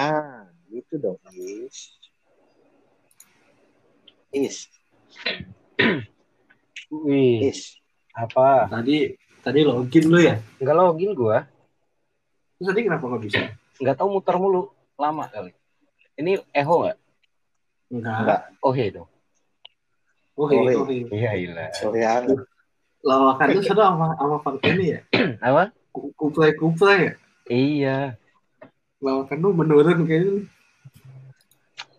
Nah, gitu dong, Is. Is, Wih, Is. apa? Tadi tadi login lu ya? Enggak login gua. Terus tadi kenapa nggak bisa? Enggak tahu muter mulu. Lama kali. Ini Eho nggak? Enggak. Enggak. Oh iya dong. Oh, Oh, iya, iya. oh, iya. Iya, iya. Sorry. Lawakan lu seru sama sama Bang ini ya? Apa? Ku- Kuplay-kuplay ya? Iya. Lawakan lu menurun kayaknya.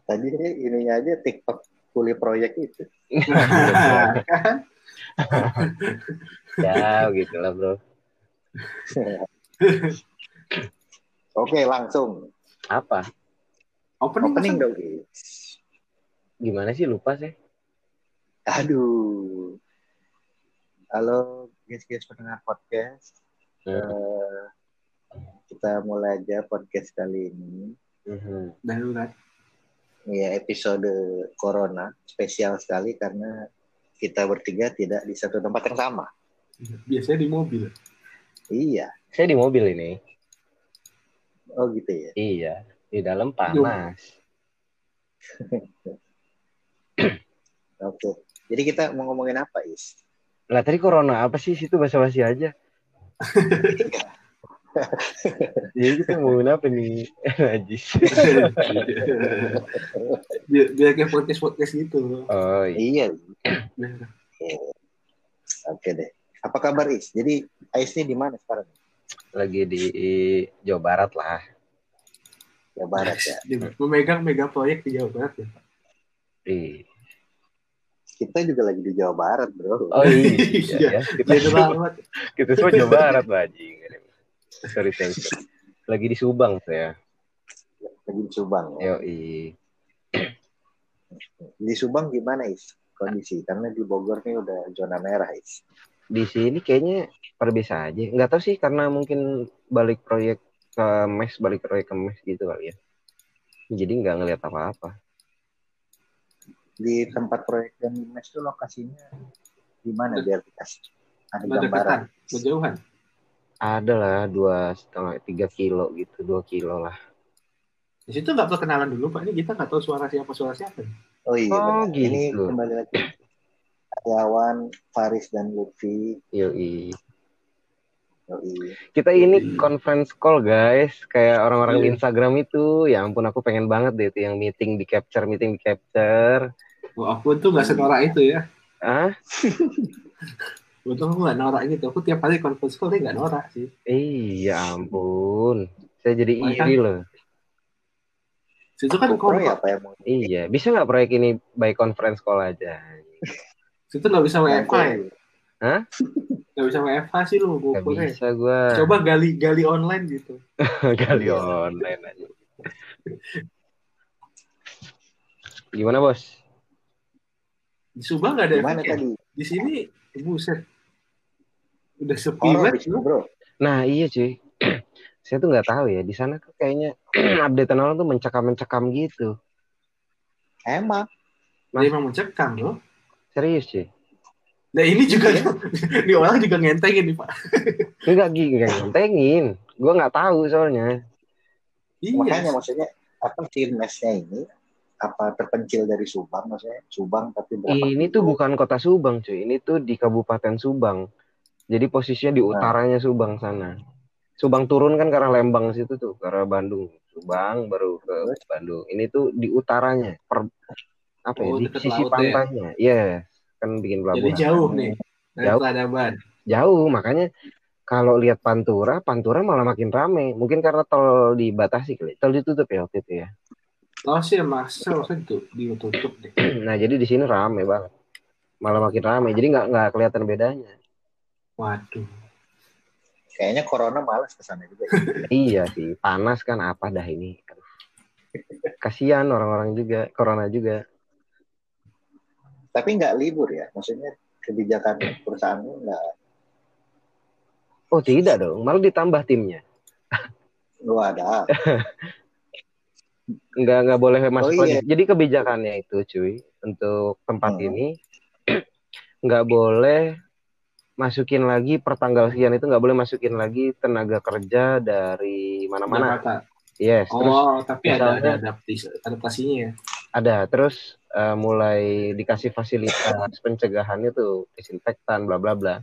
Tadi ininya aja TikTok kuli proyek itu. Kan? ya, gitu lah, Bro. Oke, langsung. Apa? Opening, Opening dong. Gimana sih lupa sih? Aduh. Halo, guys-guys pendengar podcast. Hmm. Eh, kita mulai aja podcast kali ini. Mhm. Darurat. Ya, episode Corona spesial sekali karena kita bertiga tidak di satu tempat yang sama. Biasanya di mobil. Iya. Saya di mobil ini. Oh gitu ya. Iya. Di dalam panas. Oke. Jadi kita mau ngomongin apa, Is? Lah tadi corona apa sih situ basa-basi aja. Jadi kita ngomongin apa nih? Najis. biar, biar kayak podcast-podcast gitu. Oh iya. Iya. Nah, Oke deh. Apa kabar, Is? Jadi, Ais ini di mana sekarang? Lagi di Jawa Barat lah. Ya Barat ya. dia memegang mega proyek di Jawa Barat ya. Di... Kita juga lagi di Jawa Barat, bro. Oh iya, Iya. ya. Kita, General banget. kita semua Jawa Barat Pak Haji. Sorry, sorry. Lagi di Subang saya. Lagi di Subang. Ya. Yo, Di Subang gimana, Is? Kondisi? Karena di Bogor nih udah zona merah, Is. di sini kayaknya pada biasa aja. Nggak tahu sih karena mungkin balik proyek ke mes, balik proyek ke mes gitu kali ya. Jadi nggak ngelihat apa-apa. Di tempat proyek yang di mes itu lokasinya di mana biar kita ada gambaran. berjauhan. Ada lah dua setengah tiga kilo gitu, dua kilo lah. Di situ nggak perkenalan dulu Pak. Ini kita nggak tahu suara siapa suara siapa. Oh iya, Oh, benar. ini gitu. kembali lagi. Karyawan Faris dan Lutfi. Yoi. Yoi. Kita ini conference call guys, kayak orang-orang di. Instagram itu. Ya ampun aku pengen banget deh itu yang meeting di capture, meeting di capture. Wah, aku tuh nggak senorak itu ya. Ah, Untung aku nggak norak gitu. Aku tiap hari conference call dia nggak norak sih. iya ampun. Saya jadi Masa? iri loh. Situ kan Pro kompak. ya apa yang mau Iya, bisa nggak proyek ini by conference call aja? Situ nggak bisa WFH ya. Hah? Nggak bisa WFH sih lu. Gak Pokoknya. bisa gua Coba gali gali online gitu. kali online aja. Gimana bos? Di Subang nggak ada Gimana efek ya? tadi? Di sini, buset. Udah sepi banget. bro. Nah iya cuy, saya tuh nggak tahu ya di sana tuh kayaknya update orang tuh mencekam-mencekam gitu. Emang. Dia emang mencekam loh. Serius cuy. Nah ini juga di orang juga ngentengin nih Pak. Enggak gini, enggak ngentengin. Gua nggak tahu soalnya. Iya. Makanya maksudnya apa sih mesnya ini? Apa terpencil dari Subang maksudnya? Subang tapi berapa? Ini tuh bukan kota Subang cuy, ini tuh di Kabupaten Subang. Jadi posisinya di utaranya Subang sana. Subang turun kan karena Lembang situ tuh, karena Bandung. Subang baru ke Bandung. Ini tuh di utaranya, per apa ya, Oh, di sisi ya? pantainya. Iya, kan bikin Jadi pelabuhan. jauh nih. Dari Jauh. peradaban. Jauh, makanya kalau lihat Pantura, Pantura malah makin rame. Mungkin karena tol dibatasi kali. Tol ditutup ya waktu itu ya. Oh sih masa waktu itu ditutup deh. Nah, jadi di sini rame banget. Malah makin rame. Jadi nggak nggak kelihatan bedanya. Waduh. Kayaknya corona malas ke sana juga. iya sih, panas kan apa dah ini. Kasihan orang-orang juga, corona juga. Tapi nggak libur ya, maksudnya kebijakan perusahaannya nggak Oh tidak dong, malah ditambah timnya. nggak ada. Nggak nggak boleh masuk Oh, iya. lagi. Jadi kebijakannya itu cuy untuk tempat Hmm. ini nggak boleh masukin lagi per tanggal sekian itu nggak boleh masukin lagi tenaga kerja dari mana-mana. Yes, terus Oh, tapi ada ada misalnya- adaptasi adaptasinya ya. ada terus eh, mulai dikasih fasilitas pencegahannya tuh disinfektan bla bla bla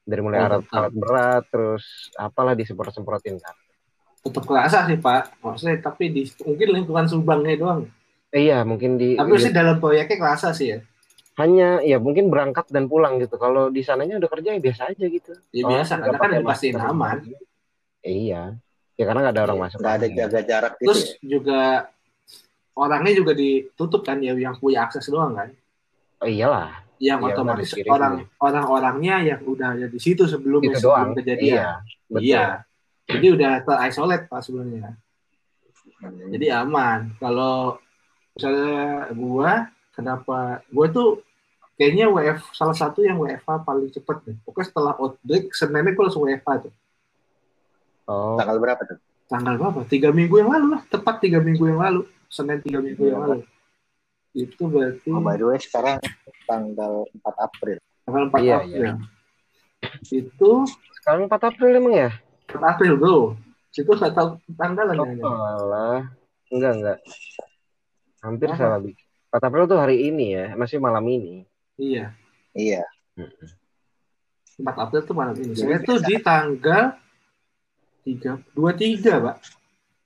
dari mulai Oh, alat alat berat terus apalah disemprot semprotin kan Tetap kerasa sih Pak. Maksudnya tapi di mungkin lingkungan Subangnya doang. Eh, iya mungkin di, Tapi di- sih dalam proyeknya kerasa sih ya. Hanya ya mungkin berangkat dan pulang gitu kalau di sananya udah kerja ya biasa aja gitu Ya Oh, biasa nggak karena kan masker. aman. Eh, iya ya karena nggak ada orang masuk nggak ada jaga jarak gitu Terus ya. juga orangnya juga ditutup kan ya yang punya akses doang kan. oh iyalah Yang Iya, otomatis orang orang-orangnya yang udah ada di situ sebelum itu sebelum doang kejadian. iya betul Iya. Jadi udah terisolate Pak sebenarnya. Hmm. Jadi aman. Kalau misalnya gua kenapa gua tuh kayaknya WF salah satu yang WFA paling cepet deh. Pokoknya setelah outbreak Seninnya gua langsung WFA tuh. oh tanggal berapa tuh Tanggal berapa? Tiga minggu yang lalu lah. Tepat tiga minggu yang lalu. Senin tiga minggu yang lalu. Itu berarti oh, by the way sekarang tanggal 4 April tanggal 4 Iya, April. iya. Itu sekarang 4 April emang ya 4 April bro. Itu nggak tahu tanggalan oh, ya. malah enggak enggak hampir salah bikin 4 April tuh hari ini ya masih malam ini Iya. iya 4 April tuh malam ini. Saya tuh di tanggal 3, 23, Pak.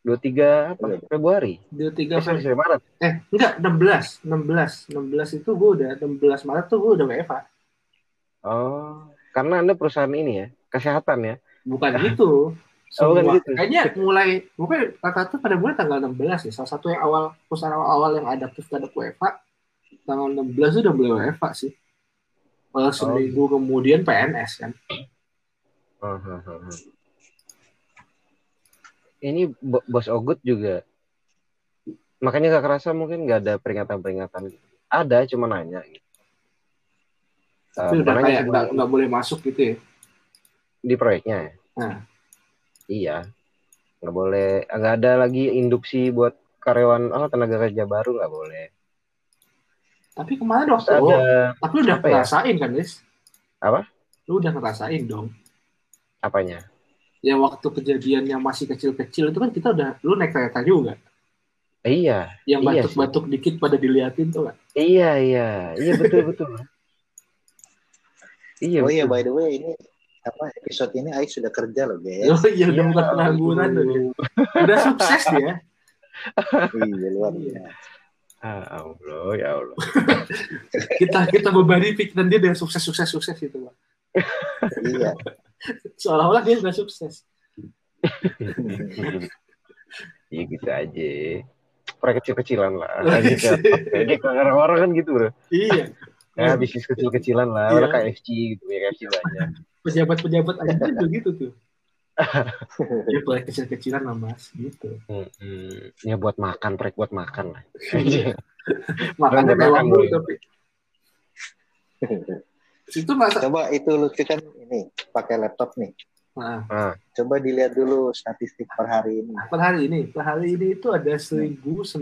23 apa Iya. Februari 23 eh, Februari. sorry, Maret Eh, enggak, 16. 16. 16 itu gue udah, 16 Maret tuh gue udah WFA. oh karena anda perusahaan ini ya kesehatan ya Bukan gitu. Oh, bukan Semua- gitu. Kayaknya mulai, pokoknya rata-rata pada mulai tanggal 16 ya. Salah satu yang awal, perusahaan awal-awal yang adaptif terhadap WFA, tanggal 16 itu udah mulai WFA sih. Kalau seminggu kemudian PNS kan. Oh, oh, oh, oh. Ini Bo- bos Ogut juga. Makanya gak kerasa mungkin nggak ada peringatan-peringatan. Ada, cuma nanya. Gitu. Tapi udah bukan nanya kayak sih, nggak nggak boleh masuk gitu ya. di proyeknya. ya? Nah. Iya. Nggak boleh. Nggak ada lagi induksi buat karyawan. Oh tenaga kerja baru nggak boleh. Tapi kemarin waktu, ada oh, tapi udah apa ya? ngerasain kan, Lis? Apa? Lu udah ngerasain dong. apanya? Ya waktu kejadian yang masih kecil-kecil itu kan kita udah, lu naik kereta juga. Iya. Yang Iya batuk-batuk dikit pada diliatin tuh kan. Iya iya. Iya betul betul. iya. oh iya by the way ini apa episode ini Ais sudah kerja loh guys Oh iya udah Iya, bukan pengangguran tuh dia. Udah sukses dia. iya luar biasa Ah, Allah, ya Allah. Kita kita bebani pikiran dia dengan sukses sukses sukses itu, Pak. iya Seolah-olah dia udah sukses. Iya gitu aja. Proyek kecil-kecilan lah. Gitu. Jadi orang-orang kan gitu bro. Iya. Ya bisnis kecil-kecilan lah. Iya. Orang KFC gitu ya KFC banyak. Pejabat-pejabat aja gitu tuh. Dia proyek kecil-kecilan lah mas, gitu. Hmm, ya buat makan, proyek buat makan lah. Makanya Buat mewah makan mulu dulu. tapi. Itu masa. coba itu Lutfi kan ini pakai laptop nih Nah, Ah, coba dilihat dulu statistik per hari ini per hari ini, per hari ini itu ada 1986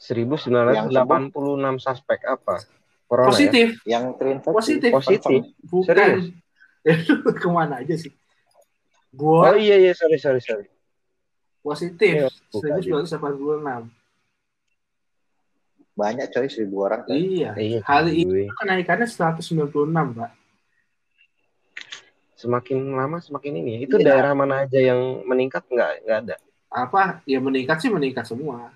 1986 suspek apa? Corona ya? positif, yang terinfeksi Positif. Positif. bukan. Serius? Eh, lu ke mana aja sih? Oh Gua iya iya sorry sorry sorry. positif, Iya, bukan. 1986. banyak coy seribu orang kan Iya. Iya. Hari gue. Kenaikannya 196, Pak. Semakin lama semakin ini. Itu Iya. daerah mana aja yang meningkat nggak nggak ada. Apa? Ya meningkat sih meningkat semua.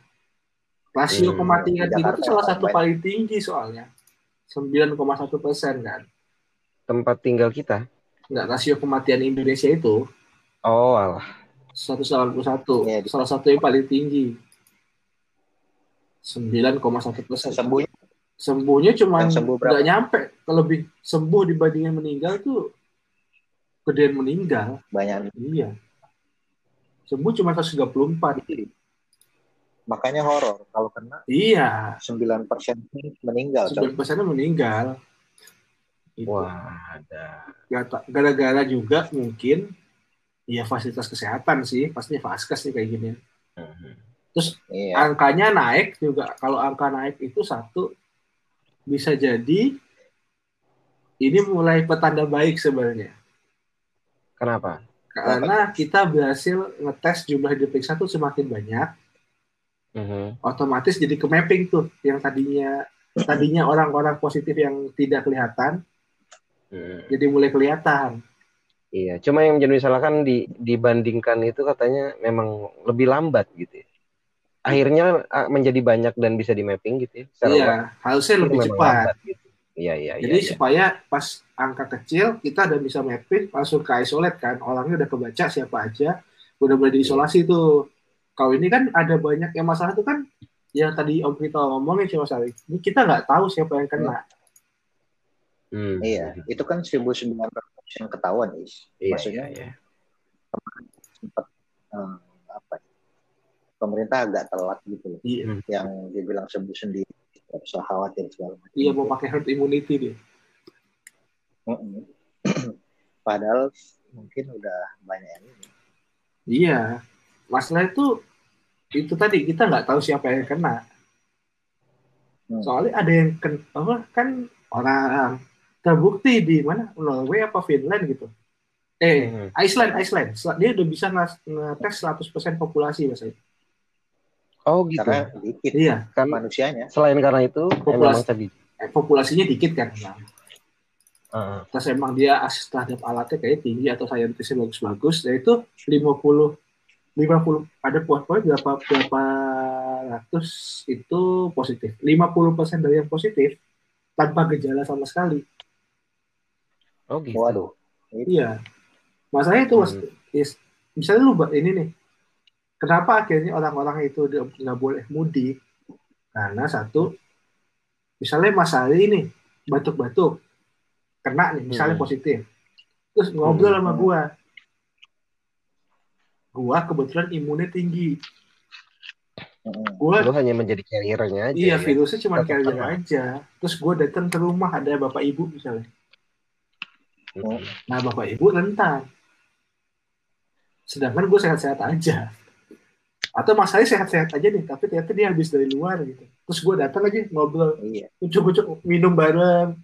Rasio Hmm, kematian di kita itu salah satu paling paling tinggi soalnya. 9,1 persen kan. Tempat tinggal kita. Enggak, rasio kematian Indonesia itu Oh alah. 191. Iya, di- Salah satu yang paling tinggi. 9,1 persen. sembuhnya Sembuhnya cuma sembuh nggak nyampe. Lebih sembuh dibandingin meninggal tuh gedean meninggal. banyak Iya. Sembuh cuma 134. makanya horor kalau kena Iya. 9% meninggal coy. 9 persennya meninggal. Gitu. Wah ada. Gara-gara juga mungkin ya fasilitas kesehatan sih pastinya vaskes sih kayak gini Mhm. iya angkanya naik juga kalau angka naik itu satu bisa jadi ini mulai petanda baik sebenarnya Kenapa? Karena kita berhasil ngetes jumlah diperiksa tuh semakin banyak, Mhm. otomatis jadi ke mapping tuh yang tadinya tadinya orang-orang positif yang tidak kelihatan Hmm. jadi mulai kelihatan. Iya, cuma yang menjadi masalah kan di, dibandingkan itu katanya memang lebih lambat gitu ya. Akhirnya menjadi banyak dan bisa di mapping gitu ya. Iya, waktu harusnya lebih cepat. lambat gitu. Iya, iya, Jadi iya. iya. supaya pas angka kecil kita udah bisa mapping langsung ke isolate kan. Orangnya udah kebaca siapa aja, udah boleh diisolasi tuh. Kalau ini kan ada banyak yang masalah itu kan yang tadi Om Vito ngomongin sih Mas Ari. Ini kita nggak tahu siapa yang kena. Hmm. Iya, itu kan 1900 yang ketahuan, Is. Iya, Maksudnya iya, iya. sempat eh, apa ya, pemerintah agak telat gitu loh. Iya, Hmm. Yang dibilang sembuh sendiri, nggak usah khawatir segala macam. iya mau pakai herd immunity dia. Mm-mm. Padahal mungkin udah banyak yang ini. Iya, masalah itu itu tadi kita nggak tahu siapa yang kena. Hmm. Soalnya ada yang ken, apa kan orang terbukti di mana Norway apa Finland gitu. Eh, Hmm. Iceland, Iceland. Dia udah bisa nge- ngetes 100% populasi Mas. Oh gitu. Karena dikit Iya, Kan manusianya. selain karena itu Populasi. tadi. eh, populasinya dikit kan. Nah, Heeh. terus emang dia akses terhadap alatnya kayak tinggi atau saintisnya bagus-bagus, ya itu 50 50 ada poin-poin berapa berapa ratus itu positif. 50% dari yang positif tanpa gejala sama sekali. Oh gitu. Waduh. Iya. Masalahnya itu Mas, Hmm. is, misalnya lu ini nih. Kenapa akhirnya orang-orang itu udah nggak boleh mudik? Karena satu, misalnya Mas Ali ini batuk-batuk, kena nih, misalnya Hmm. positif. Terus ngobrol Hmm. sama gua. Gua kebetulan imunnya tinggi. Gua Lu hanya menjadi carrier-nya aja. iya ya. virusnya cuma carrier aja. Terus gua datang ke rumah ada bapak ibu misalnya. Hmm. Nah bapak ibu rentan. Sedangkan gue sehat-sehat aja. Atau masalahnya sehat-sehat aja nih, tapi ternyata dia habis dari luar gitu. Terus gue datang lagi ngobrol, Iya. kucuk-kucuk minum bareng.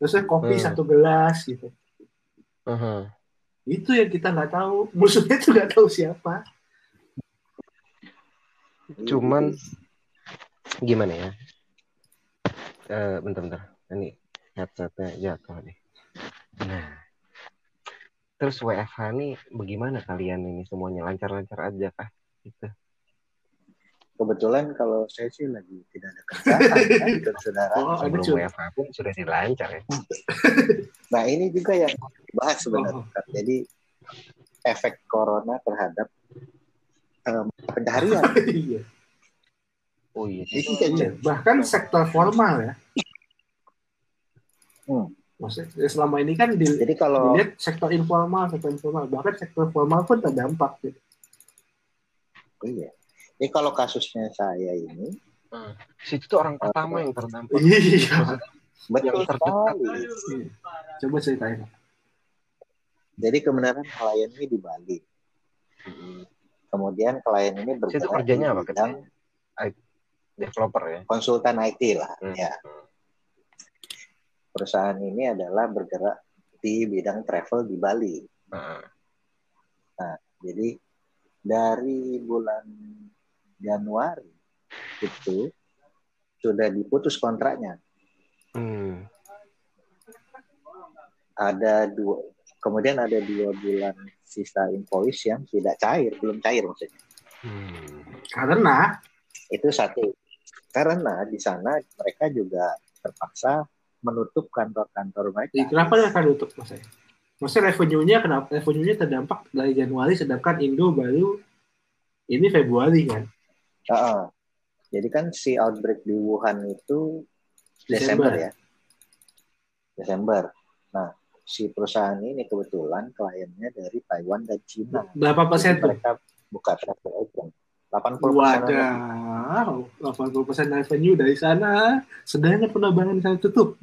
Terusnya kopi Hmm. satu gelas gitu. Aha. Itu yang kita nggak tahu. Musuhnya tuh nggak tahu siapa. Cuman gimana ya? Eh bentar-bentar. Ini headsetnya jatuh nih. Nah. Terus WFH nih bagaimana kalian ini semuanya lancar-lancar aja kah? Gitu. Kebetulan kalau saya sih lagi tidak ada kerjaan kan, saudara. Oh, Sebelum. WFH pun sudah dilancar ya. Nah ini juga yang dibahas sebenarnya. Oh. Jadi efek corona terhadap pencaharian. Iya. Oh iya. Aja. Bahkan sektor formal ya. Hmm. Maksudnya selama ini kan di, Jadi kalau dilihat sektor informal, sektor informal, bahkan sektor formal pun terdampak. Gitu. iya. Jadi kalau kasusnya saya ini Situ tuh orang pertama yang terdampak. Iya. betul terdekat. sekali. Coba ceritain. Jadi kebenaran klien ini di Bali. Kemudian klien ini bergerak Situ kerjanya di apa? bidang Developer ya. konsultan IT lah. Hmm. Ya. Perusahaan ini adalah bergerak di bidang travel di Bali. Heeh. Jadi dari bulan Januari itu sudah diputus kontraknya. Hmm. Ada dua, kemudian ada dua bulan sisa invoice yang tidak cair, belum cair maksudnya. Hmm. Karena Itu satu. Karena di sana mereka juga terpaksa menutup kantor-kantor mereka. ya, kenapa akan tutup mas saya? Maksudnya revenue-nya kenapa revenue-nya terdampak dari Januari sedangkan Indo baru ini Februari kan? Heeh. Jadi kan si outbreak di Wuhan itu Desember, Desember. ya. Desember. Nah, si perusahaan ini kebetulan kliennya dari Taiwan dan Cina. Berapa persen Jadi mereka buka travel agent. 80 persen. Wadaw, 80 persen revenue dari sana, sedangkan penerbangan di sana tutup.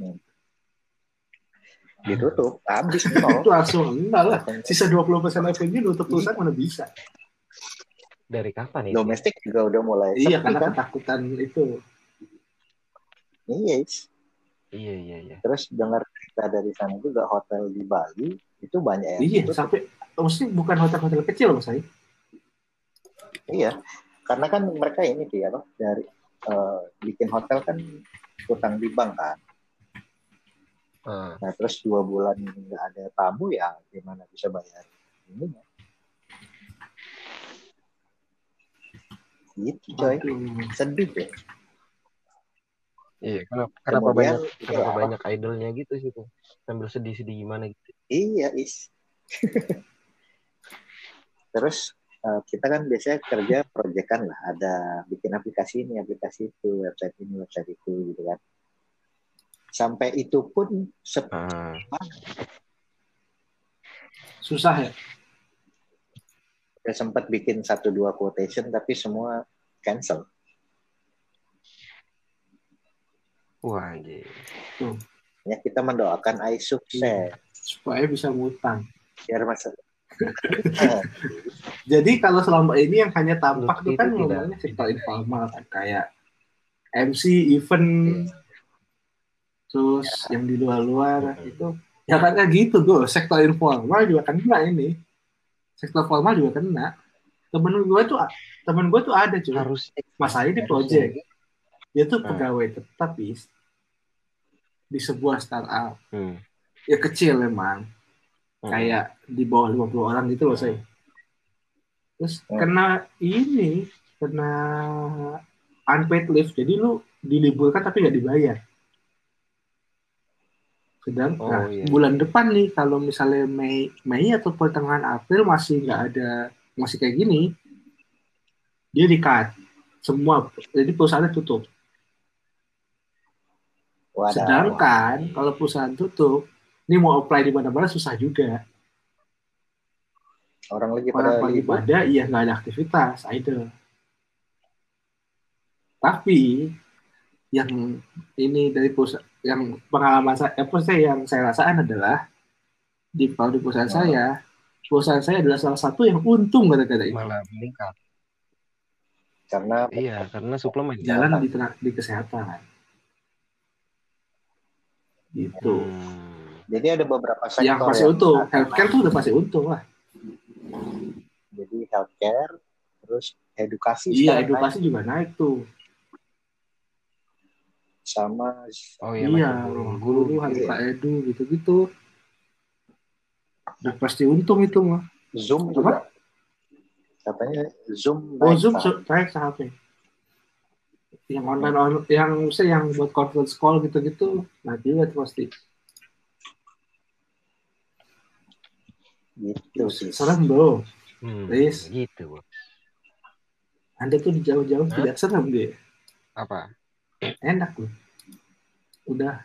ditutup, habis Itu langsung enggak lah. Sisa 20 persen revenue untuk perusahaan mana bisa? Dari kapan itu? Domestik juga udah mulai Iya, karena kan. ketakutan itu. Iya, Is. Iya iya iya. Terus dengar cerita dari sana juga hotel di Bali Itu banyak yang Iya, tutup. sampai mesti bukan hotel-hotel kecil mas saya. Iya, karena kan mereka ini dia apa dari eh, bikin hotel kan utang di bank kan. Ah, Nah terus dua bulan nggak ada tamu ya gimana bisa bayar ini? Gitu coy, sedih ya. iya, kenapa kenapa Kemudian, banyak itu kenapa apa? banyak idolnya gitu sih tuh. Sambil sedih-sedih gimana gitu. Iya is. terus kita kan biasanya kerja proyekan lah, ada bikin aplikasi ini, aplikasi itu, website ini, website itu gitu kan. Sampai itu pun Ah, Susah ya. Saya sempat bikin satu dua quotation tapi semua cancel. wah anjir. Ya kita mendoakan Ai sukses Supaya bisa ngutang. biar masa Jadi kalau selama ini yang hanya tampak itu kan itu tidak- ngomongnya sektor informal kan. Kayak MC event terus yang di luar-luar Hmm. itu. Ya kan gitu gue sektor informal juga kena ini. Sektor formal juga kena. Temen gue tuh temen gue tuh ada cuy. Harus Mas Ayi di project. dia tuh Hmm. pegawai tetap Is. di sebuah startup. Hmm. ya kecil emang Hmm. kayak di bawah 50 orang gitu loh saya terus Hmm. kena ini kena unpaid leave jadi lu diliburkan tapi nggak dibayar sedang Oh, nah, iya. bulan depan nih kalau misalnya Mei Mei atau pertengahan April masih nggak ada masih kayak gini dia di cut semua jadi perusahaannya tutup wadah. sedangkan kalau perusahaan tutup ini mau apply di mana-mana susah juga orang lagi pada orang lagi pada iya nggak ada aktivitas idle tapi yang ini dari perusahaan yang pengalaman saya apa saya yang saya rasakan adalah di kalau di perusahaan Oh. saya perusahaan saya adalah salah satu yang untung kata-kata itu malah meningkat. karena Iya, karena suplemen. jalan di, di kesehatan gitu Hmm. Jadi ada beberapa sektor yang pasti untung healthcare tuh udah pasti untung lah. Jadi healthcare terus edukasi iya edukasi juga naik tuh. Naik. sama Oh iya, iya guru. guru Guru hari iya. edu gitu-gitu. Udah pasti untung itu mah. Zoom juga. Katanya Zoom oh naik zoom naik sahamnya yang online on- yang misalnya yang buat conference call gitu-gitu nah juga pasti gitu sih serem bro Hmm, Riz. gitu. Bos. anda tuh di jauh-jauh tidak serem deh Apa? enak loh udah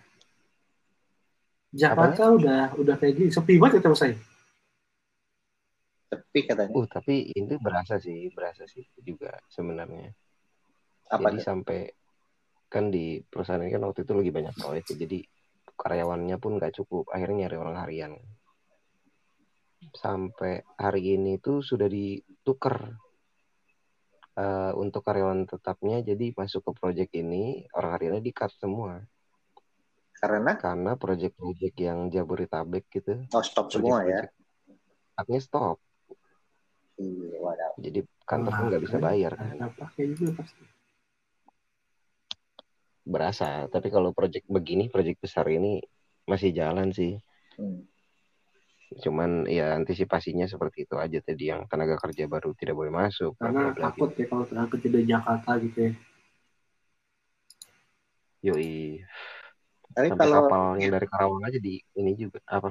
Jakarta udah udah kayak gini sepi banget ya saya tapi katanya Uh, tapi ini berasa sih, berasa sih juga sebenarnya. apa jadi tuh? sampai kan di perusahaan ini kan waktu itu lagi banyak proyek jadi karyawannya pun nggak cukup akhirnya nyari orang harian sampai hari ini tuh sudah ditukar eh, untuk karyawan tetapnya. Jadi masuk ke proyek ini orang hariannya di cut semua. Karena? Karena proyek-proyek yang Jabodetabek gitu. Oh stop semua ya? Cutnya stop. Iya wadah jadi kantor nggak bisa bayar kan? gitu pasti. Berasa. Tapi kalau proyek begini proyek besar ini masih jalan sih. Hmm. Cuman ya antisipasinya seperti itu aja tadi yang tenaga kerja baru tidak boleh masuk karena bla, bla, bla, takut ya kalau tenaga kerja dari Jakarta gitu ya. Gitu. yoi. Tapi sampai kalau kapal yang dari Karawang aja di ini juga apa?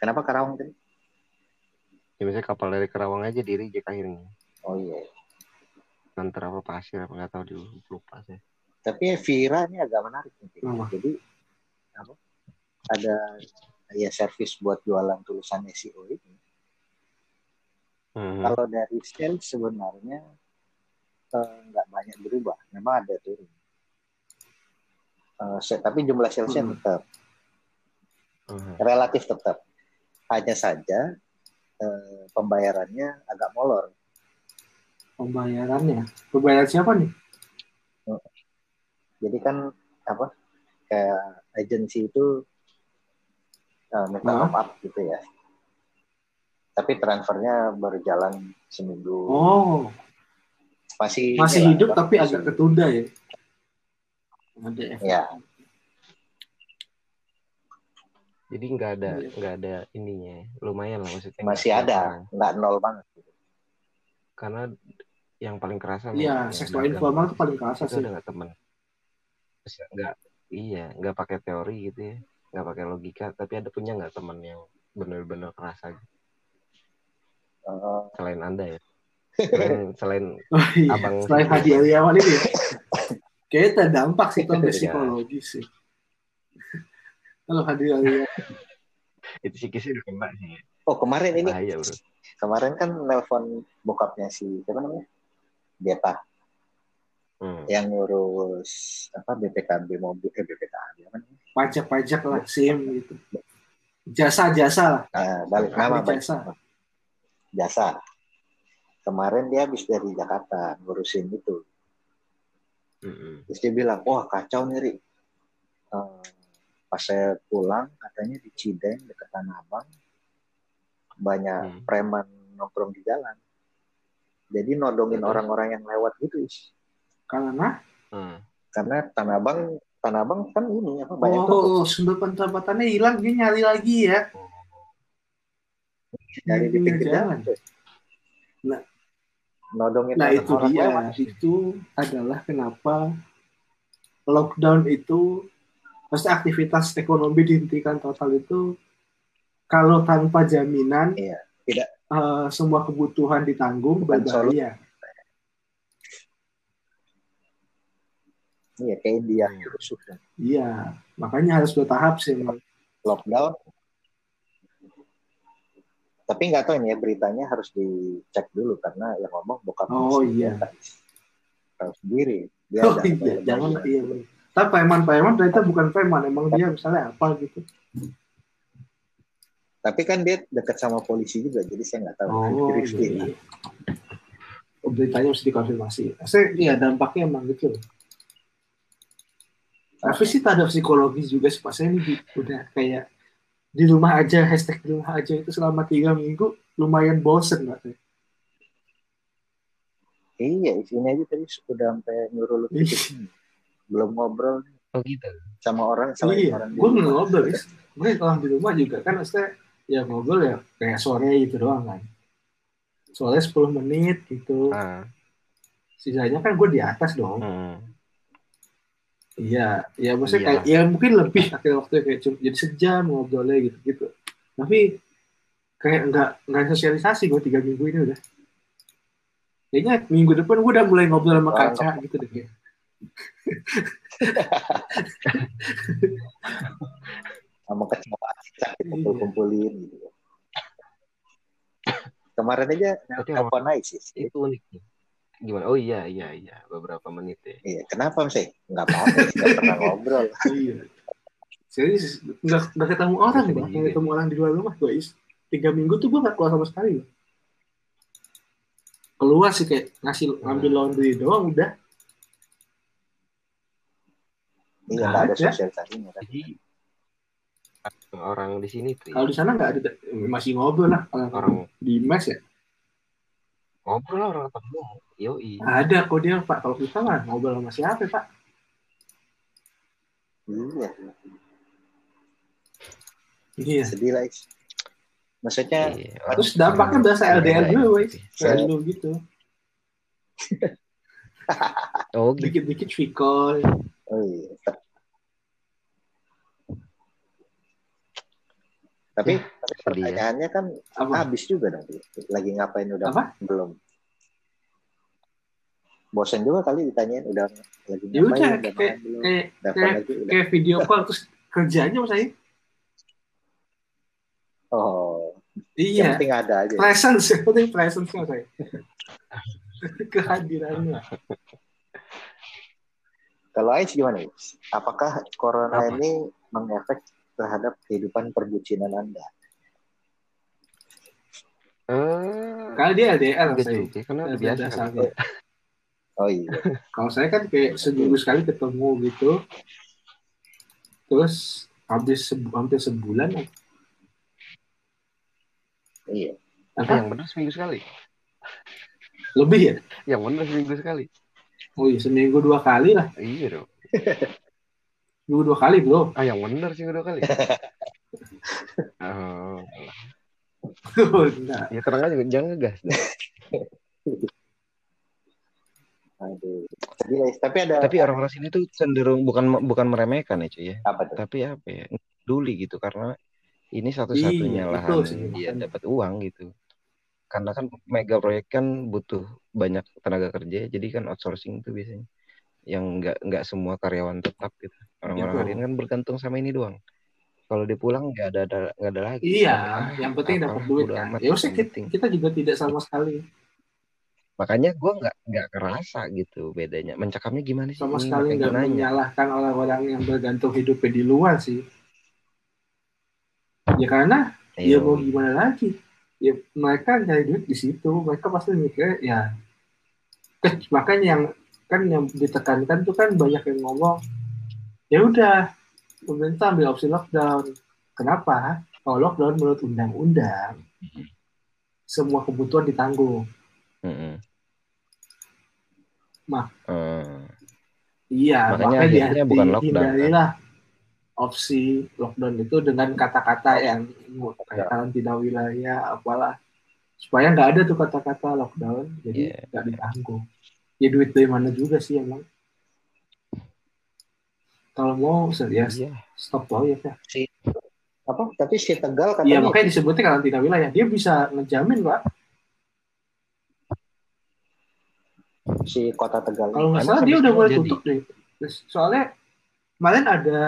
Kenapa Karawang tadi? Ya misalnya kapal dari Karawang aja di reject akhirnya. Oh iya. Nanti apa pasir apa nggak tahu dulu lupa sih tapi Vira ini agak menarik nih. Kenapa? jadi apa? Ada ya servis buat jualan tulisan SEO ini Mhm. kalau dari sales sebenarnya eh, nggak banyak berubah. Memang ada turun. Eh, se- tapi jumlah salesnya Hmm. tetap. Mhm. relatif tetap. Hanya saja eh, pembayarannya agak molor. Pembayarannya? Pembayaran siapa nih? Jadi kan apa kayak agensi itu eh, minta Nah. up gitu ya. Tapi transfernya berjalan seminggu. Oh, Masih masih inilah, hidup tapi masih- agak ketunda ya. Ada. Ya, Jadi nggak ada Iya. nggak ada ininya. Lumayan lah maksudnya. masih ada, nggak- nol banget. Karena yang paling kerasa Iya, yang seksual informal itu paling kerasa itu sih. ada nggak teman nggak iya nggak pakai teori gitu ya nggak pakai logika tapi ada punya nggak teman yang benar-benar kerasa gitu? Eh, selain anda ya selain selain Oh, iya. abang Selain. Hadi Aliawan ini ya. Kayaknya terdampak sih kalau Iya. psikologis sih. Kalau Hadi Aliawan. itu psikisnya udah kena sih oh kemarin ini, bahaya bro kemarin kan nelpon bokapnya si siapa namanya? Beta hmm. yang ngurus apa BPKB mobil eh BPKB apa? Pajak-pajak lah, SIM gitu. Jasa-jasa lah. Ah, balik nama jasa. jasa. Kemarin dia habis dari Jakarta ngurusin itu. Mm-mm. Terus dia bilang, wah kacau nih, Ri. Eh, pas saya pulang, katanya di Cideng, dekat Tanah Abang, banyak Hmm. preman nongkrong di jalan. Jadi nodongin Hmm. orang-orang yang lewat gitu, Is. Karena Hmm. Karena Tanah Abang, Tanah Abang kan ini apa banyak tuh oh, sumber pendapatannya hilang, dia nyari lagi ya. dari di pinggir jalan. Nah. nodongin Nah itu orang dia, itu adalah kenapa lockdown itu, pasti aktivitas ekonomi dihentikan total itu, kalau tanpa jaminan, Iya, tidak. eh, semua kebutuhan ditanggung, Bukan berbahaya. Iya, kayak India Hmm. rusuh kan. Iya, makanya harus bertahap sih. emang. lockdown. Tapi nggak tahu ini ya beritanya harus dicek dulu karena yang ngomong bokap Oh, iya. Tahu sendiri. Dia Oh iya, jangan iya benar. Tapi preman-preman ternyata bukan preman, emang dia misalnya apa gitu. Tapi kan dia dekat sama polisi juga, jadi saya nggak tahu. Oh Rifki iya. lah. Oh, Beritanya harus dikonfirmasi. Saya iya dampaknya emang gitu. Tapi sih tak ada psikologis juga sih pas saya ini di- udah kayak di rumah aja hashtag di rumah aja itu selama tiga minggu lumayan bosen nggak sih? Iya, isinya aja tadi udah sampai nyuruh lu gitu. belum ngobrol oh gitu sama orang selain Iya, orang gue rumah. ngobrol guys. Gue kalau di rumah juga kan maksudnya ya ngobrol ya kayak sore gitu doang kan. Sore 10 menit gitu. ah Sisanya kan gue di atas dong. hmm. Iya, ya maksudnya Iya. kayak ya mungkin lebih akhir waktu kayak cuma jadi sejam ngobrolnya gitu gitu. Tapi kayak nggak nggak sosialisasi gue tiga minggu ini udah. Kayaknya minggu depan gue udah mulai ngobrol sama Oh, kaca gitu deh. kayak. sama kecewaan kita Iya. kumpul-kumpulin gitu. Kemarin aja telepon naik sih. itu unik nih. Gimana oh iya iya iya beberapa menit ya Iya, kenapa sih? Nggak apa-apa, nggak pernah ngobrol. Iya. Serius nggak nggak ketemu orang Sedih bah, nggak juga. ketemu orang di luar rumah guys. Tiga minggu tuh gue nggak keluar sama sekali. Keluar sih kayak ngasih ngambil laundry doang udah. Iya, Nggak ada ada. sosialisasinya kan. jadi orang di sini tuh Kalau di sana nggak ada masih ngobrol lah kalau orang di mes ya. Ngobrol lah orang ketemu yoi Ada kok dia Pak. Kalau kita mah ngobrol sama siapa Pak? Iya, Iya. sedih lah. Is. Maksudnya Iya, Terus dampaknya berasa LDR dulu guys. Saya- Selalu gitu. oh gitu Dikit-dikit recall. Oh iya. Tapi, tapi sedih ya. pertanyaannya kan Apa? habis juga dong. Lagi ngapain udah Apa? belum? Bosen juga kali ditanyain udah lagi Ya udah, ngapain, udah kayak- makan belum? Kayak kayak lagi udah. kayak video call terus kerjanya mas saya. Oh, yang Iya. penting ada aja. Presence, yang penting presence mas. Kehadirannya. Kalau Ais gimana? Apakah corona Apa? ini mengefek terhadap kehidupan perbucinan Anda? eh Karena dia LDR saya. karena biasa kan. Oh iya. Kalau saya kan kayak seminggu sekali ketemu gitu. Terus habis sebu- hampir sebulan Iya. Apa? yang benar seminggu sekali. Lebih ya? Yang benar seminggu sekali. Oh iya, seminggu dua kali lah. Iya dong. Seminggu dua kali, bro. Ah yang benar seminggu dua kali. oh, Enggak. ya tenang aja, jangan ngegas. Aduh. Tapi ada Tapi orang-orang sini tuh cenderung bukan bukan meremehkan ya cuy ya. apa tuh? Tapi apa ya? Peduli gitu karena ini satu-satunya Iya, lahan sih, dia dapat uang gitu. Karena kan mega proyek kan butuh banyak tenaga kerja, jadi kan outsourcing itu biasanya yang nggak nggak semua karyawan tetap gitu. Orang-orang Betul. harian kan bergantung sama ini doang. Kalau dia pulang nggak ada ada nggak ada lagi. Iya, Ah, yang penting apa, dapat duit kan. amat, Ya usah kita, kita juga tidak sama sekali Makanya gue nggak nggak kerasa gitu bedanya. Mencakamnya gimana sih? sama Ini sekali nggak menyalahkan orang-orang yang bergantung hidupnya di luar sih. Ya karena ya Iya. mau gimana lagi? Ya mereka cari duit di situ, mereka pasti mikir ya. Makanya yang kan yang ditekankan tuh kan banyak yang ngomong, ya udah pemerintah ambil opsi lockdown. Kenapa? Kalau lockdown menurut undang-undang, semua kebutuhan ditanggung. Mm-mm. Mak. Eh, Iya, Makanya makanya, dia bukan lockdown, kan? opsi lockdown itu dengan kata-kata yang kayak karantina wilayah, apalah. Supaya nggak ada tuh kata-kata lockdown, jadi Iya. nggak ditanggung. Ya duit dari mana juga sih emang. Kalau mau serius, iya. stop proyek ya. Apa? Tapi si Tegal Iya, katanya makanya disebutnya karantina wilayah. Dia bisa ngejamin, Pak. si kota Tegal. Kalau nggak salah dia udah mulai jadi? tutup deh. Terus, Soalnya kemarin ada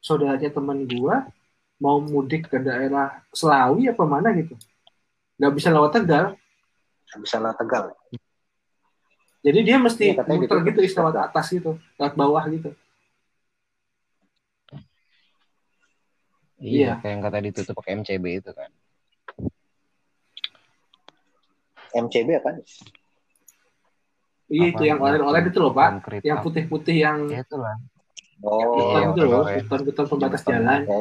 saudaranya teman gua mau mudik ke daerah Selawi apa mana gitu. Nggak bisa lewat Tegal. bisa lah Tegal. Jadi dia mesti Iya, katanya muter gitu. gitu, istilah lewat atas gitu, lewat bawah gitu. Iya, Iya. kayak yang kata ditutup pakai MCB itu kan. MCB apa? Iya itu yang oranye-oranye itu loh Pak. Konkret Yang putih-putih yang Ya itulah. Oh, beton Iya, itu loh, beton-beton pembatas jalan. ya.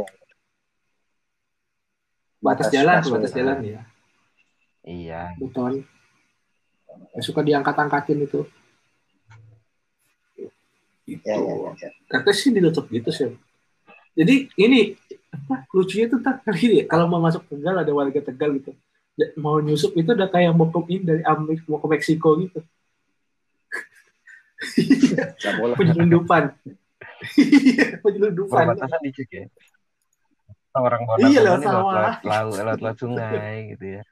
Batas Batas jalan, batas jalan ya. Iya. Beton. Ya, suka diangkat-angkatin itu. Itu. Ya, ya, ya, ya. katanya sih ditutup gitu sih. Jadi ini apa lucunya tuh tak gini ya, kalau mau masuk Tegal ada warga Tegal gitu. Ya, Mau nyusup itu udah kayak mau ke dari Amerika mau ke Meksiko gitu. Penyelundupan. Penyelundupan. Perbatasan dicek ya. Orang Bonar Iya, lewat lewat, lewat, lewat sungai gitu ya.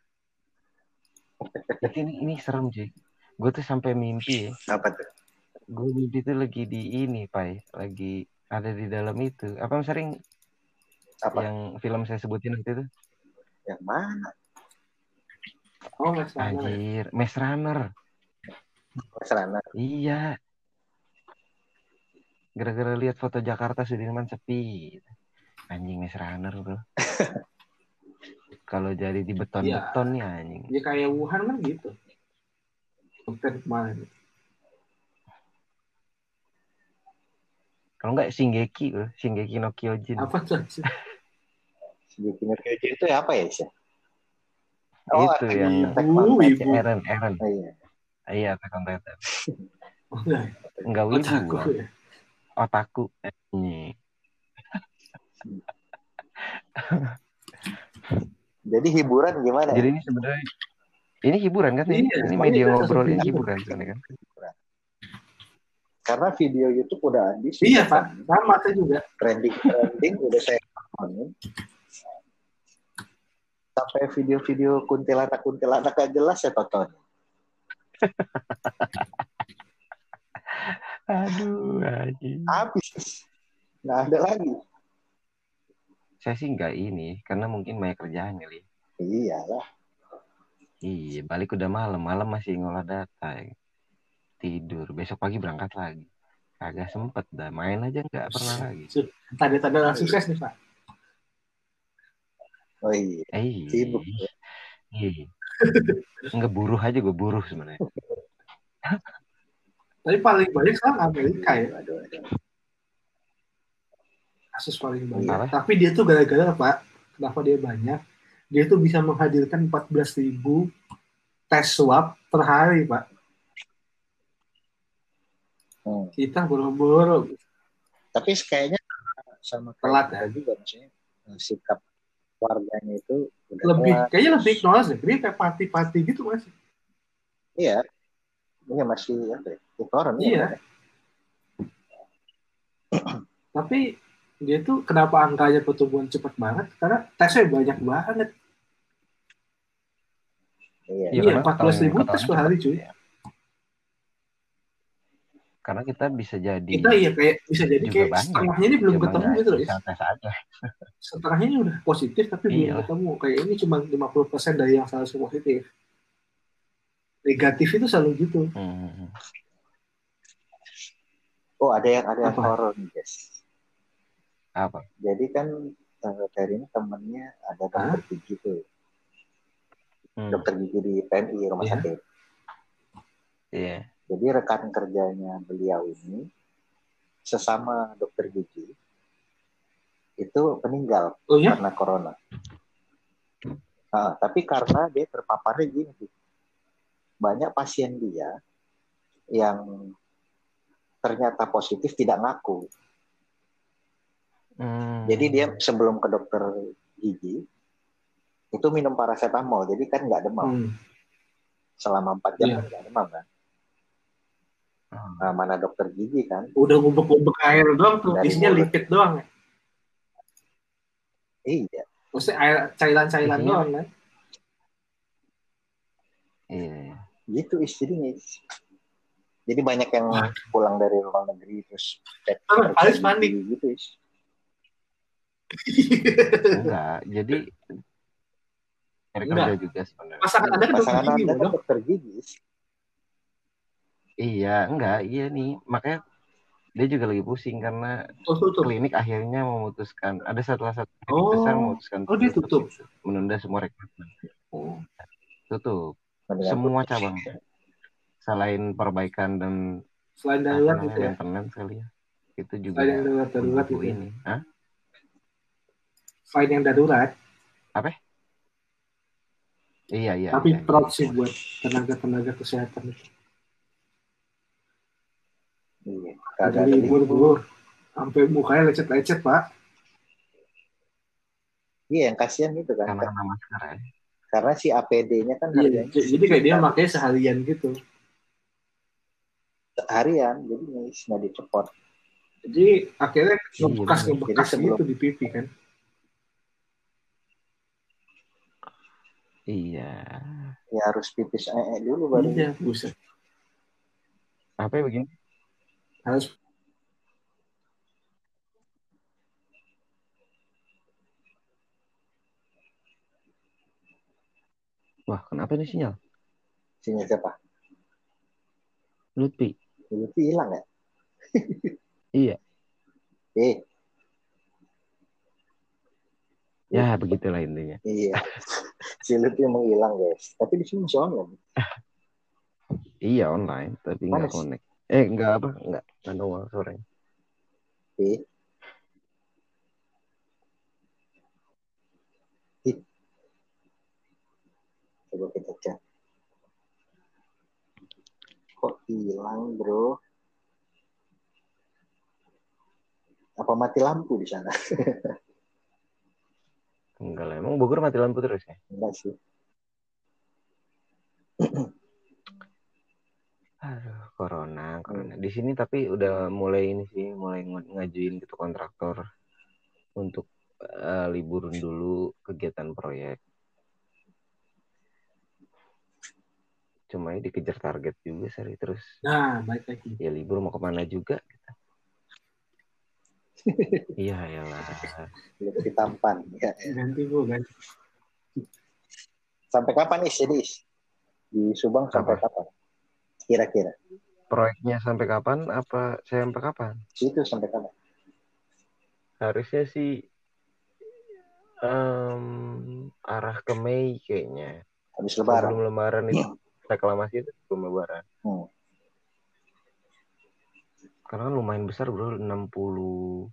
Tapi ini, ini serem sih. Gue tuh sampai mimpi ya. Apa tuh? Gue mimpi tuh lagi di ini, Pai. Lagi ada di dalam itu. Apa Mas sering Apa? yang film saya sebutin waktu itu? Yang mana? Oh, Mas ya. Anjir, Maze Runner. Mas Rana. Iya. Gara-gara lihat foto Jakarta Sudirman sepi. Anjing Maze Runner bro. Kalau jadi di beton-beton nih anjing. Ya kayak Wuhan kan gitu. Konten kemarin. Kalau nggak Shingeki bro, Shingeki no Kyojin. Apa tuh? Bikin kerja itu ya apa ya? Sih? Itu Attack- yang- Titan. ibu. Eren, Eren. Oh, iya. Iya, Attack on Titan. Oh, enggak. Enggak wibu. Otaku ya. Otaku. Anjing. Jadi hiburan gimana? Jadi ini sebenarnya ini hiburan kan? Iya, ini media ngobrol ini hiburan sebenarnya kan? Karena video YouTube udah habis. Iya, Pak. Sama saya juga. Trending trending udah saya tontonin. Sampai video-video kuntilanak kuntilanak gak jelas saya tonton. Aduh. Habis. Nggak ada lagi. Saya sih nggak ini, karena mungkin banyak kerjaan kali. Iyalah. Iya, balik udah malam, malam masih ngolah data. ya. Tidur, besok pagi berangkat lagi. Kagak sempet dah, main aja nggak pernah lagi. Tanda-tanda orang sukses nih, Pak. Oh iya. Eh, Sibuk. iya. Nggak buruh aja gue buruh sebenarnya. Tapi paling banyak sekarang Amerika ya. Aduh, aduh. Kasus paling banyak. Apa? Tapi dia tuh gara-gara, Pak. Kenapa dia banyak? dia tuh bisa menghadirkan 14.000 tes swab per hari, Pak. Hmm. Kita boro-boro. Tapi kayaknya sama Telat ya? juga maksudnya eh, sikap warganya itu udah Lebih, telat. kayaknya lebih ignorance deh. Dia kayak party-party gitu masih. Iya. Ini masih apa ya? Ignorant ya. Iya. Tapi dia tuh kenapa angkanya pertumbuhan cepat banget? Karena tesnya banyak banget. Iya. Iya, Iya, karena 14 ribu ketahuan- tes per hari cuy. Karena kita bisa jadi Kita iya kayak bisa jadi kayak banyak. setengahnya ini belum Cuma ketemu nggak gitu loh. tes aja. Setengahnya ini udah positif tapi belum Iya. ketemu. Kayak ini cuma 50% dari yang seharusnya positif. Negatif itu selalu gitu. Hmm. Oh ada yang ada yang Apa? horor nih guys. Apa? Jadi kan eh, dari ini temennya ada dokter gigi tuh, Hmm. dokter gigi di PMI rumah Iya. sakit. Iya. Jadi rekan kerjanya beliau ini sesama dokter gigi itu meninggal Oh ya? karena corona. Ah, tapi karena dia terpaparnya gini, banyak pasien dia yang ternyata positif tidak ngaku. Hmm. Jadi dia sebelum ke dokter gigi itu minum paracetamol, jadi kan nggak demam Hmm. selama 4 jam Iya. kan nggak demam kan. Hmm. Nah, mana dokter gigi kan? Udah ngubek-ngubek air doang tuh. Dari Isinya lipid doang ya. Iya, Maksudnya air cairan-cairan Isinya- doang kan. Iya. gitu istrinya. Jadi banyak yang pulang dari luar negeri terus Alis panik. gitu. Is. Enggak. Jadi Enggak. kerja juga sebenarnya. Pasangan Anda kan dokter Pasangan gigi, anda kan dokter gigi. Iya, enggak, iya nih. Makanya dia juga lagi pusing karena Oh, tutup. klinik akhirnya memutuskan ada salah satu klinik Oh. besar memutuskan Oh, dia tutup. menunda semua rekrutmen. Oh. Tutup Mendingan semua cabang. Selain perbaikan dan Selain darurat gitu ya. maintenance kali ya. Itu juga Selain yang darurat darurat gitu. ya. ini. Hah? Selain yang darurat, Iya, iya. tapi iya, proud iya. sih buat tenaga-tenaga kesehatan itu. Iya, Ada kagak ada libur, libur. bro. Sampai mukanya lecet-lecet, Pak. Iya, yang kasihan gitu kan. Karena masker ya. Karena si APD-nya kan Iya, harganya jadi kayak dia makanya seharian gitu. harian, jadi nggak dicepot. Jadi akhirnya Iya, ngebekas ngebekas Jadi sebelum- gitu di pipi kan. Iya. Ya harus pipis ee dulu baru. Iya, buset. Apa ya begini? Harus Wah, kenapa nih sinyal? Sinyal siapa? Lutfi. Lutfi hilang ya? Iya. Eh, Ya, begitulah intinya. iya. si Lutfi menghilang guys. Tapi di sini masih online. Iya, online, tapi nggak connect. Eh, nggak apa? Nggak. Nggak nongol. Eh. Ih. Coba kita cek. Kok hilang bro? Apa mati lampu di sana? Enggak lah. Emang Bogor mati lampu terus ya? Enggak sih. Aduh, corona, corona. Di sini tapi udah mulai ini sih, mulai ng- ngajuin gitu kontraktor untuk eh, liburin dulu kegiatan proyek. Cuma ya dikejar target juga seri terus. nah baik lagi. Ya libur mau ke mana juga. Iya, iyalah. Lutfi tampan. Ya, ya. Ganti gue kan. Sampai kapan Is? Jadi Is? Di Subang sampai kapan? Kira-kira. Proyeknya sampai kapan? Apa saya sampai kapan? Itu sampai kapan? Harusnya sih em, arah ke Mei kayaknya. Habis lebaran. Sebelum lebaran itu reklamasi itu sebelum lebaran. Hmm. Karena kan lumayan besar bro, 60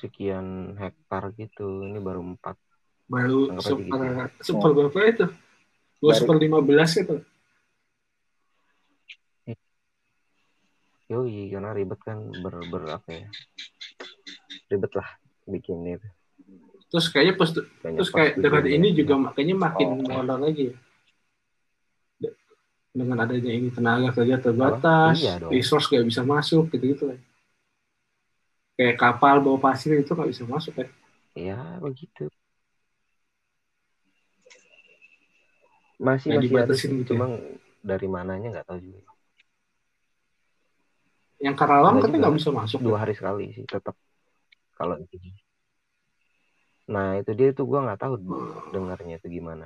sekian hektar gitu. Ini baru 4 baru super gitu. super berapa itu dua super lima belas itu Yoi, karena ribet kan ber, ber apa ya? Ribet lah bikin itu. terus kayaknya pas terus kayak dengan ini juga makanya makin Oh. lagi ya. De- dengan adanya ini tenaga kerja terbatas Iya dong. resource gak bisa masuk gitu gitu kayak kapal bawa pasir itu nggak bisa masuk kan Ya begitu. Masih Nah, masih ada dibatasin sih, gitu ya? cuma dari mananya nggak tahu juga. yang Karawang katanya nggak bisa masuk Dua hari sekali sih tetap kalau itu. Nah itu dia tuh gua nggak tahu dengarnya itu gimana.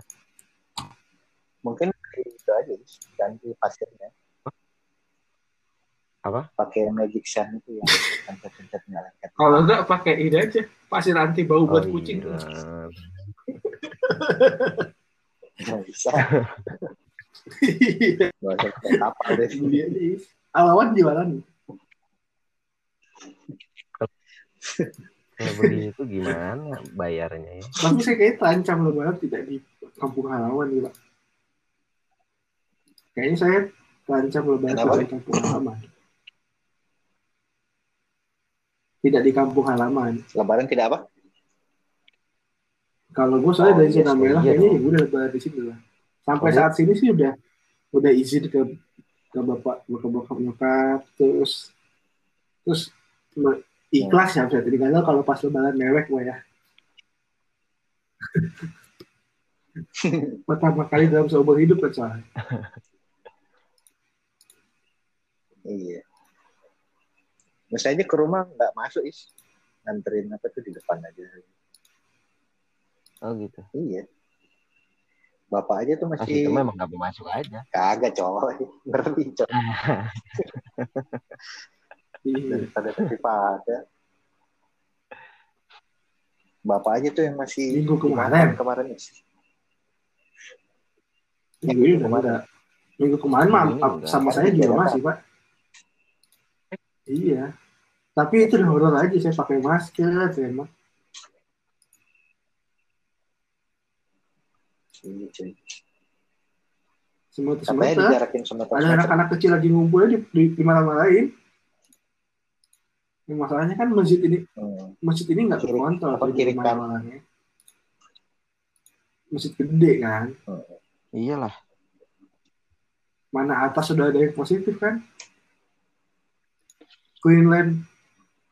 Mungkin itu aja ganti pasirnya. Apa? Pakai magic sand itu yang pencet-pencet lengket. kalau nggak pakai ini aja pasir anti bau buat Oh, kucing iya. Nggak bisa. Nggak usah pakai kapal deh. Alawan jualan Kalau begitu gimana bayarnya ya? tapi saya kayak terancam lebaran tidak di kampung halaman gitu Pak. Kayaknya saya terancam lebaran di kampung halaman. Tidak di kampung halaman. Lebaran tidak apa? kalau gue soalnya Oh, dari iya, zona merah iya kayaknya ya udah lebaran di sini lah. Sampai Oh, saat sini sih udah udah izin ke ke bapak ke bokap nyokap terus terus ikhlas ya berarti tinggal kalau pas lebaran mewek gue ya. Pertama kali dalam seumur hidup kan soalnya Iya. Misalnya ke rumah nggak masuk is, nganterin apa tuh di depan aja. Oh gitu. Iya. Bapak aja tuh Pas masih itu memang nggak mau masuk aja. kagak cowok, ngerti cowok Iya. daripada daripada. Bapak aja tuh yang masih Minggu di kemarin. Kemarin is. Minggu ini udah. Minggu kemarin mah sama saya juga Iya, masih, Pak. Iya. Tapi itu udah horor aja saya pakai masker, saya mah. Iya, cuy. Semua Katanya semua dijarakin sama ada anak-anak kecil lagi ngumpul di, di, di mana-manain. Yang masalahnya kan masjid ini Hmm. masjid ini nggak terkontrol apa, kiri mana-mananya. Masjid gede kan, Iyalah. mana atas sudah ada yang positif kan. Queensland,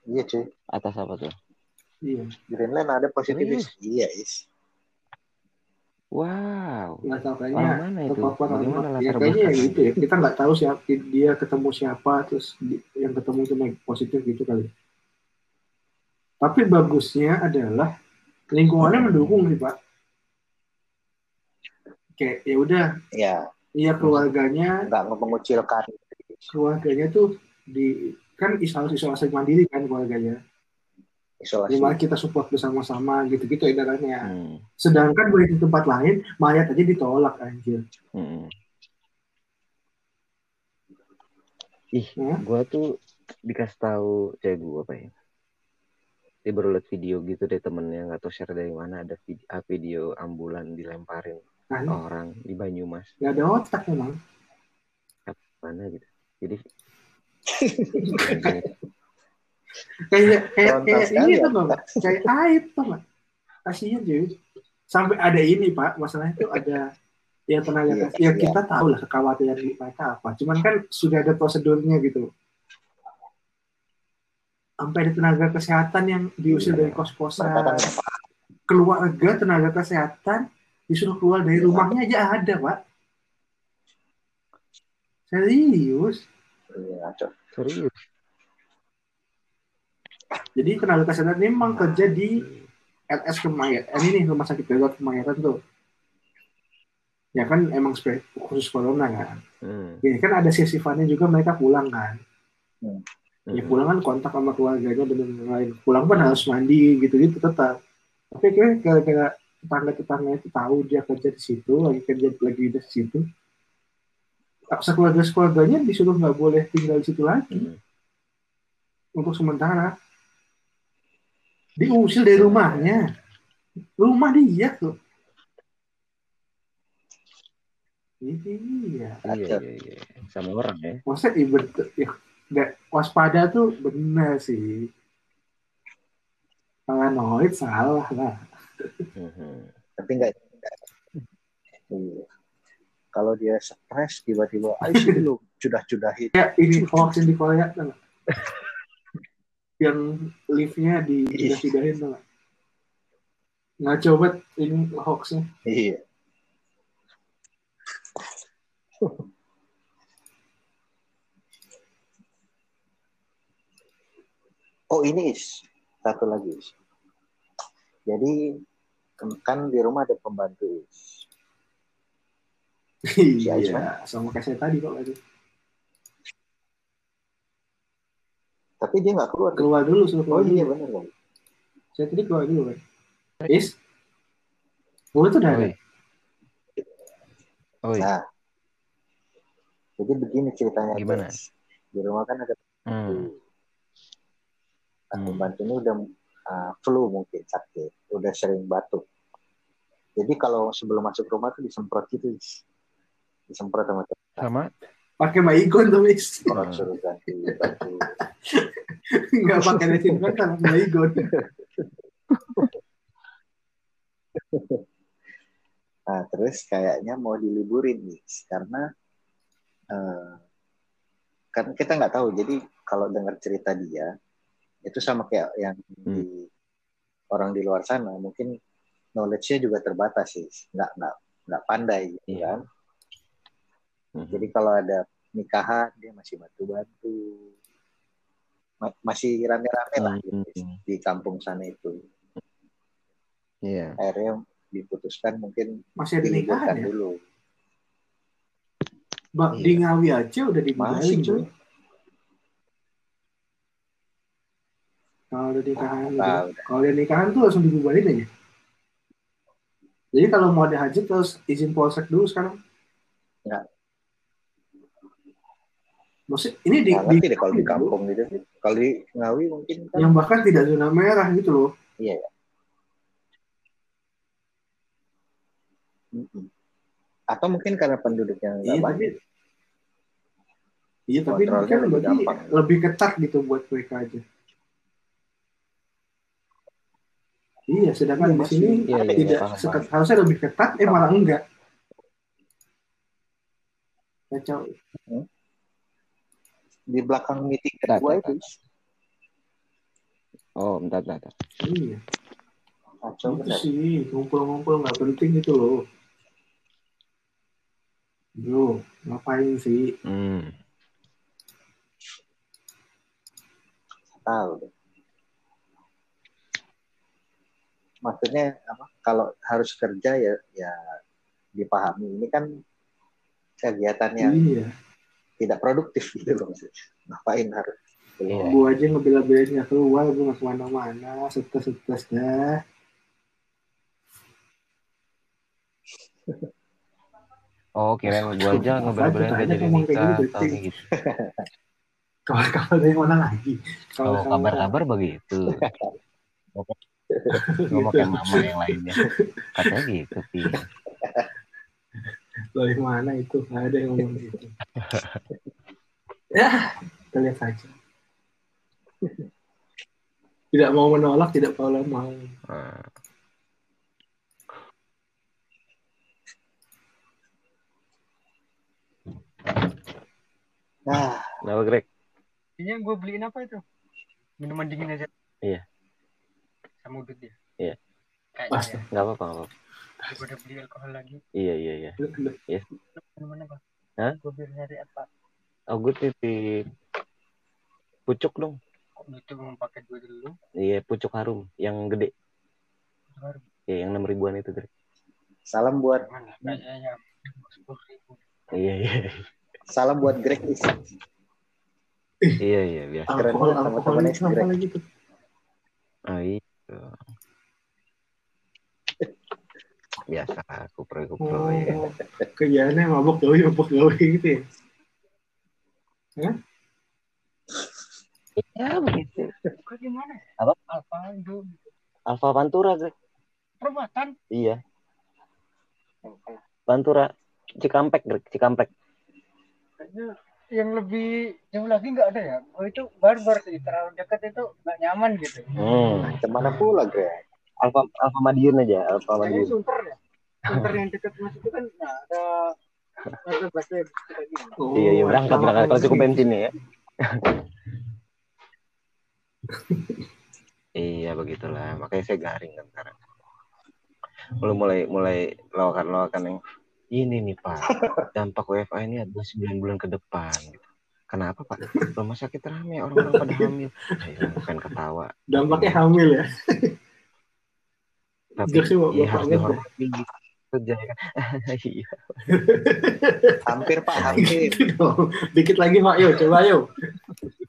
Iya cuy. Atas apa tuh? iya. Greenland ada positif is. Iya is. Wow. Nggak tahu Orang mana itu? terpapar Bagaimana ya kayaknya ya gitu ya kita nggak tahu siapa dia ketemu siapa terus yang ketemu itu naik positif gitu kali tapi bagusnya adalah lingkungannya mendukung sih pak kayak ya udah Ya, iya keluarganya nggak mengucilkan. keluarganya tuh di kan isolasi isolasi mandiri kan keluarganya Isolasi. gimana kita support bersama-sama gitu-gitu edarannya Hmm. sedangkan di tempat lain mayat aja ditolak anjir Hmm. Ih, Hah? gua tuh dikasih tahu cewek gua apa ya? Dia baru liat video gitu deh temennya nggak tahu share dari mana ada video, video ambulan dilemparin kan orang di Banyumas nggak ada otak memang mana gitu. Jadi kayak kayak kayak ini ya. tuh nggak kayak aib tuh nggak? Kasihan cuy. Sampai ada ini pak. Masalahnya tuh ada yang tenaga Iya, ya iya. kita tahu lah kekhawatiran mereka apa. Cuman kan sudah ada prosedurnya gitu. Sampai ada tenaga kesehatan yang diusir Iya. dari kos-kosan. Keluarga tenaga kesehatan disuruh keluar dari Iya. rumahnya aja ada pak. Serius Iya, serius. jadi tenaga kesehatan ini memang kerja di LS Kemayoran ini nih rumah sakit darurat Kemayoran tuh ya kan emang khusus corona kan Hmm. ya kan ada sesifannya juga mereka pulang kan Hmm. ya pulang kan kontak sama keluarganya dan lain-lain pulang pun harus mandi gitu-gitu tetap tapi gara-gara tetangga-tetangga itu tahu dia kerja di situ lagi kerja lagi di situ sekeluarga keluarganya disuruh nggak boleh tinggal di situ lagi Hmm. untuk sementara diusir dari rumahnya Rumah dia tuh. Iya. Iya, iya, iya. Sama orang ya. Maksudnya ibarat ya, nggak waspada tuh benar sih. Paranoid salah lah. Mhm. Tapi nggak. Iya. Kalau dia stres tiba-tiba, ayo sini lu cudah-cudahin. Ya ini hoax yang di Korea nggak? Yang liftnya di Iya. tuh nggak? Nggak coba ini hoaxnya. Iya. Oh ini Is. satu lagi. Is. Jadi kan di rumah ada pembantu Is. Iya, Iya, sama kayak saya tadi kok lagi. Tapi dia nggak keluar. Keluar dulu, suruh Oh keluar iya dulu. benar kan. Saya tadi keluar dulu kan. Is, gue tuh udah ada. Oi. Oi. Nah, jadi begini ceritanya. Gimana? guys. Di rumah kan ada Hmm. Nah, Hmm. pembantu ini udah uh, flu mungkin sakit, udah sering batuk. Jadi kalau sebelum masuk rumah tuh disemprot gitu, Is. Disemprot sama. Sama? Pakai baygon tuh, Is. Orang suruh ganti baju. Nggak pakai desinfektan, pakai baygon. Nah, terus kayaknya mau diliburin nih, karena eh, kan kita nggak tahu. Jadi kalau dengar cerita dia, itu sama kayak yang di orang di luar sana, mungkin knowledge-nya juga terbatas sih, nggak nggak nggak pandai gitu Iya. kan. Mhm. Jadi kalau ada nikahan dia masih bantu-bantu, Ma- masih rame-rame lah gitu, Hmm. di kampung sana itu. Iya. Akhirnya diputuskan mungkin Masih ada nikahan ya? dulu. Ba- Iya. Di Ngawi aja udah Masih dibubarin, cuy. Kalau ada nikahan, gitu. Tahu. kalau ada nikahan tuh langsung dibubarin aja. Jadi kalau mau ada hajat terus izin polsek dulu sekarang. Ya. Maksud ini di, Nggak ngerti deh kalau di kampung gitu. Kalau di Ngawi mungkin kan yang bahkan tidak zona merah gitu loh. iya ya. Atau mungkin karena penduduknya nggak Iya tapi banyak. Iya tapi kan lebih gampang. lebih ketat gitu buat mereka aja. Iya, sedangkan Iya, di sini Iya, iya, tidak paham, sekat- harusnya lebih ketat, eh malah enggak. Kacau. Di belakang meeting kedua itu Oh, bentar, bentar. Iya, kacau itu benar. sih ngumpul-ngumpul nggak penting gitu loh. Bro, ngapain sih? Hmm. Tahu deh. Maksudnya apa? Kalau harus kerja ya ya dipahami. Ini kan kegiatan yang Iya, tidak produktif gitu loh maksudnya. Ngapain harus keluar? gua aja ngebela-belain nggak keluar, gua nggak ke mana-mana, stres-stres dah. Oh, kirain gua aja aja gak jadi nikah. gitu, Tahu berarti. gitu. Kabar-kabar dari mana lagi? Oh, Kabar-kabar. kabar-kabar begitu. Ngomong kayak mama yang lainnya. Katanya gitu, Pi. dari mana itu nggak ada yang ngomong gitu ya kita lihat saja tidak mau menolak tidak mau mau Nah, Nah, Kenapa, Greg? Ini yang gue beliin apa itu? Minuman dingin aja. Iya. Sama udut dia. Iya. Kayaknya ya. Nggak apa-apa, nggak apa-apa. Udah beli alkohol lagi. Iya, iya, iya. Minuman apa? Hah? Gue beli nyari apa? Oh, gue titip pucuk dong. Kok gitu mau pakai dua dulu? Iya, pucuk harum. Yang gede. Baru Iya, yang enam ribuan itu, Greg. salam buat mana? Kayaknya sepuluh ribu. Iya, iya. salam buat Greg Is. Iya, iya, biasa. Keren itu apa Greg. Oh, iya. Biasa, kupro-kupro oh ya. kerjaannya mabok gawe mabok gawe gitu ya Ya, begitu. Kok gimana? Apa? Itu? Alfa Pantura, Greg. Perempatan. Iya. Pantura Cikampek, Greg. Cikampek. Kayaknya yang lebih jauh lagi nggak ada ya. Oh itu barbar sih. Terlalu dekat itu nggak nyaman gitu. Hmm. Ke mana pula, Greg? Alfa Alfa Madiun aja, Alfa Madiun. sunter ya. Sunter yang dekat mas itu kan nah, ada ada gini. Oh, Iya, iya, berangkat, berangkat. Kalau cukup sih. bensin ya. iya, begitulah. Makanya saya garing kan sekarang. Mulai mulai mulai lawakan-lawakan yang ini nih Pak. Dampak WFA ini adalah 9 bulan ke depan. gitu. Kenapa Pak? Rumah sakit rame, orang-orang pada hamil. Saya pengen ketawa. Dampaknya hamil ya. Tapi iya harus dihormati gitu. Kerja kan. Iya. Hampir, Pak, hampir. gitu. Dikit lagi Pak, yuk coba yuk.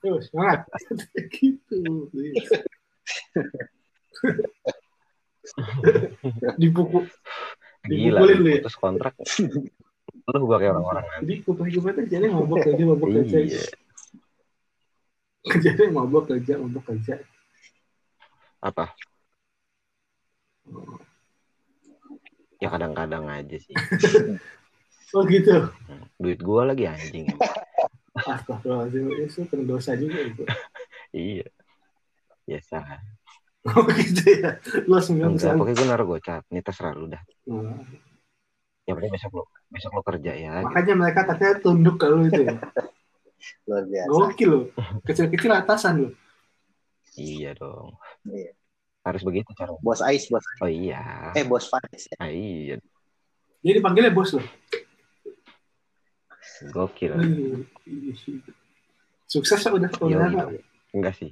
Yuk, semangat. gitu. Dibuku, Gila, Dipukulin lu ya? putus kontrak. Lu kayak orang-orang nanti. tuh jadi mabok kerja, mabok kerja. Iya. Kerjanya mabok kerja, mabok kerja. Apa? Ya kadang-kadang aja sih. Oh gitu. Duit gua lagi anjing. Astagfirullahaladzim, itu kena dosa juga itu. iya. Biasa. Oh gitu ya. Lu sembilan Enggak, pokoknya gue naruh gocap. Ini terserah lu dah. Nah, Yang penting besok lu besok lu kerja ya. gitu. Makanya mereka katanya tunduk ke lu itu ya. Luar biasa. Gokil lu. Kecil-kecil atasan lu. Iya dong. Iya. Harus begitu cara. Bos Ais, bos. Oh iya. Eh, bos Faris. Ah, iya. Jadi dipanggilnya bos lu. Gokil. Sukses udah Iya, udah iya. Enggak sih.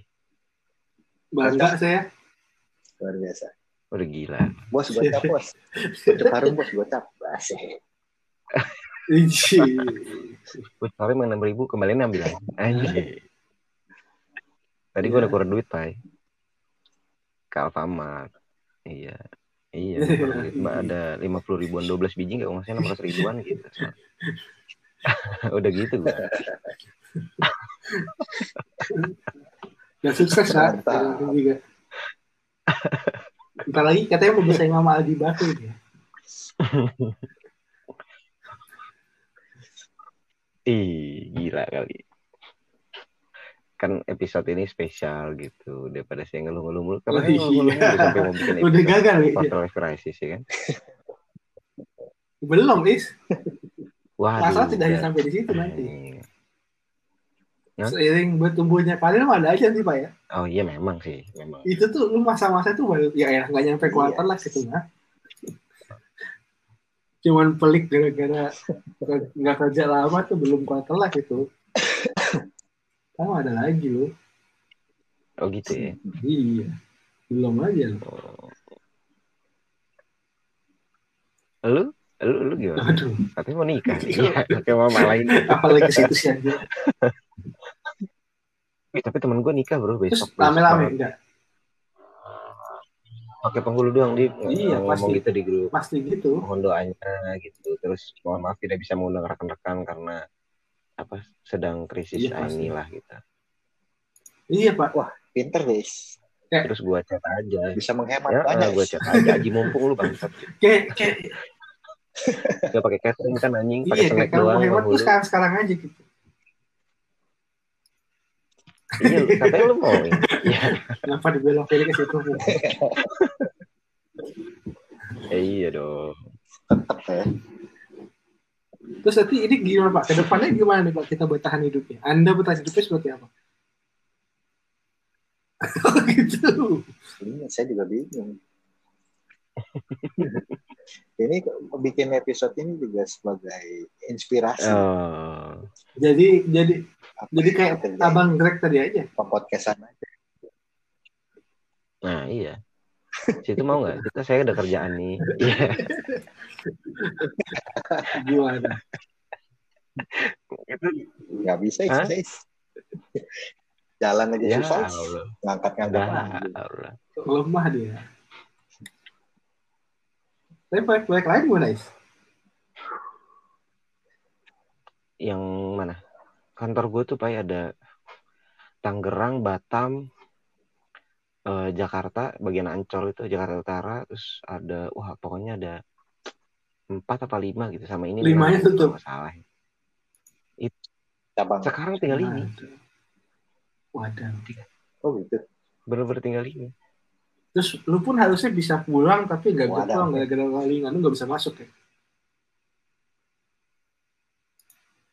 bangga saya. Luar biasa. Udah gila. Bos, gocap, bos. Gocap harum, bos. Gocap. Asik. Tapi main enam ribu kembaliin ambil aja. Anjir. Tadi gue udah keluar duit, Pai. Ke Alfamart. Iya. Iya. Cuma ada lima puluh ribuan, 12 biji nggak ngasih enam ratus ribuan gitu. udah gitu gue. Dan sukses lah. Juga. Ntar lagi katanya mau bersaing sama Aldi Baku dia. Ih, gila kali. Kan episode ini spesial gitu daripada saya ngeluh-ngeluh mulu. Karena Oh, ngeluh-ngeluh iya. sampai mau bikin Udah episode gagal ya. quarter life crisis ya kan. Belum, Is. Waduh. Masalah tidak hanya udah. sampai di situ nanti. Hah? Seiring bertumbuhnya kalian ada aja sih Pak ya. Oh iya memang sih, memang. Itu tuh lu masa-masa tuh baru ya ya nggak nyampe kuartal lah gitu nah. Cuman pelik gara-gara nggak kerja lama tuh belum kuartal lah gitu. Kamu ada lagi lu. Oh gitu ya. Iya. Belum aja lu. Oh. Lu, lu, lu gimana? Aduh, Katanya mau nikah. Iya, kayak mama lain. apalagi ke situ sih anjir. Eh, tapi temen gue nikah bro Terus besok. rame-rame enggak? Pakai penghulu doang di Iya, ngomong pasti. gitu di grup. Pasti gitu. Mohon doanya gitu. Terus mohon maaf tidak bisa mengundang rekan-rekan karena apa sedang krisis Iya, pasti. ini lah gitu. Iya Pak. Pinter, guys. Terus gua chat aja. Bisa menghemat Ya, banyak. gua chat aja. Aji mumpung lu bangsat. Kayak kayak Gak pakai catering kan anjing, pakai iya kayak snack doang. hemat tuh sekarang sekarang aja gitu. Iya, katanya lu mau. Iya, Kenapa dibelokin ke situ? Eh, iya dong. Tetep ya. Terus nanti ini gimana Pak? Ke depannya gimana nih Pak kita bertahan hidupnya? Anda bertahan hidupnya seperti apa? Oh gitu. Iya, saya juga bingung. ini bikin episode ini juga sebagai inspirasi Oh, Jadi jadi Apa jadi kayak abang Greg tadi aja. podcastan aja. nah iya. Situ mau nggak? Kita saya ada kerjaan nih. Iya. Gimana? Itu Nggak bisa, guys. Jalan aja ya susah, ngangkat-ngangkat. Ya. Lemah dia. Tapi proyek-proyek lain gimana Is? Yang mana? Kantor gue tuh pak ada Tangerang, Batam, eh, Jakarta bagian Ancol itu Jakarta Utara terus ada wah pokoknya ada empat apa lima gitu sama ini Limanya tutup. kalau nggak salah cabang sekarang tinggal ini Waduh. oh gitu bener-bener tinggal ini Terus lu pun harusnya bisa pulang tapi gak bisa Wadah. pulang gara-gara kalingan lu gak bisa masuk ya.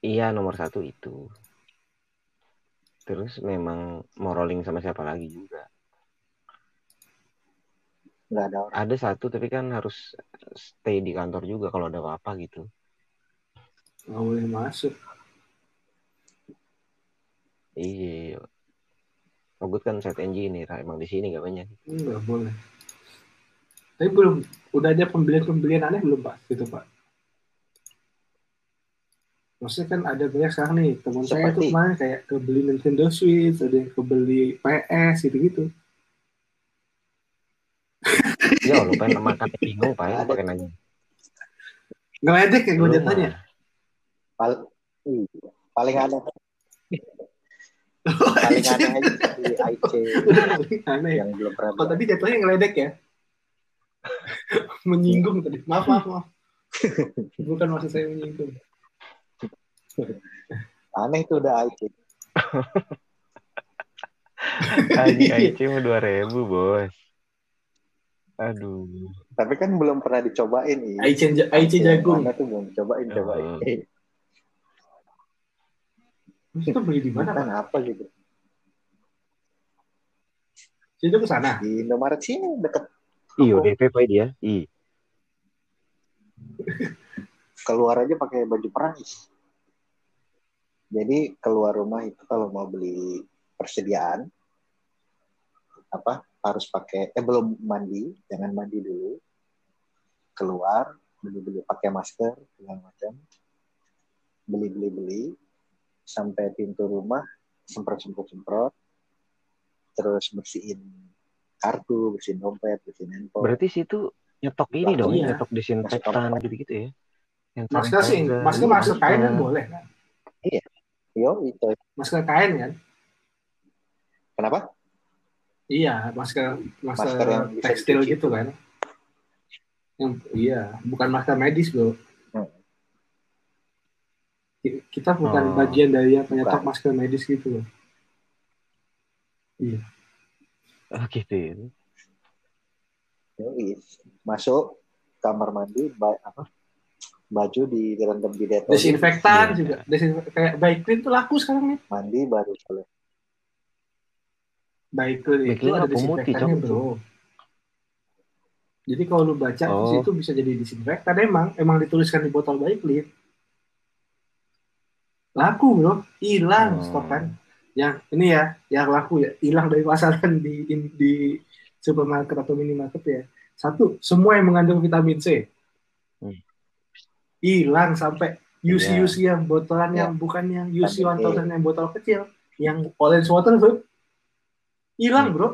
iya nomor satu itu terus memang mau rolling sama siapa lagi juga nggak ada orang ada satu tapi kan harus stay di kantor juga kalau ada apa-apa gitu Gak boleh masuk. iya Ogut kan set engineer emang di sini gak banyak Enggak boleh. Tapi belum, udah ada pembelian-pembelian aneh belum Pak? Gitu Pak. Maksudnya kan ada banyak sekarang nih, teman saya tuh Seperti? kemarin kayak kebeli Nintendo Switch, ada yang kebeli PS gitu-gitu. Ya lu pengen makan bingung pak ya Ada. pakai nanya Ngeledek ya gue jatuhnya. Pal- iya. paling aneh paling aneh aja di IC Aneh ya. yang belum pernah Kalau tadi jatuhnya ngeledek ya. menyinggung tadi. Maaf, maaf, maaf. Bukan maksud saya menyinggung. aneh itu udah IC Anjing IC dua ribu bos. Aduh. tapi kan belum pernah dicobain nih Aichen Yang jagung. mana tuh belum cobain cobain Oh. Terus Itu beli di mana, kan apa gitu Situ ke sana. di Indomaret sini deket Iyo DP pak dia. I. keluar aja pakai baju perang jadi keluar rumah itu kalau mau beli persediaan apa harus pakai eh belum mandi jangan mandi dulu keluar beli beli pakai masker segala macam beli beli beli sampai pintu rumah semprot semprot semprot terus bersihin kartu bersihin dompet bersihin handphone Berarti situ nyetok ini dong, Iya. nyetok disinfektan gitu-gitu ya. Hand Masker sih, masker masker kain kan Iya. boleh kan? yo itu Masker kain kan? kenapa Iya, masker masker, Masker yang tekstil gitu kan? Yang iya, bukan masker medis bro. Hmm. Ki- Kita bukan Oh. bagian dari yang masker medis gitu loh. Oh, gitu ya. Masuk kamar mandi ba- apa baju di direndam di detol Desinfektan Iya. juga, desinfektan kayak baik clean tuh laku sekarang nih. mandi baru boleh Baik clean Baik itu ada pemutih, Cok? bro. Jadi kalau lu baca di Oh. situ bisa jadi disinfektan emang, emang dituliskan di botol baik clean. Laku bro, hilang Hmm. stok kan. Yang ini ya, yang laku ya, hilang dari pasaran di in- di supermarket atau minimarket ya. Satu, semua yang mengandung vitamin C. Hmm. Hilang sampai UC Iya. UC yang botolan Ya. yang bukan yang UC Vitamin 1000 yang botol kecil, yang orange water bro. Hilang bro.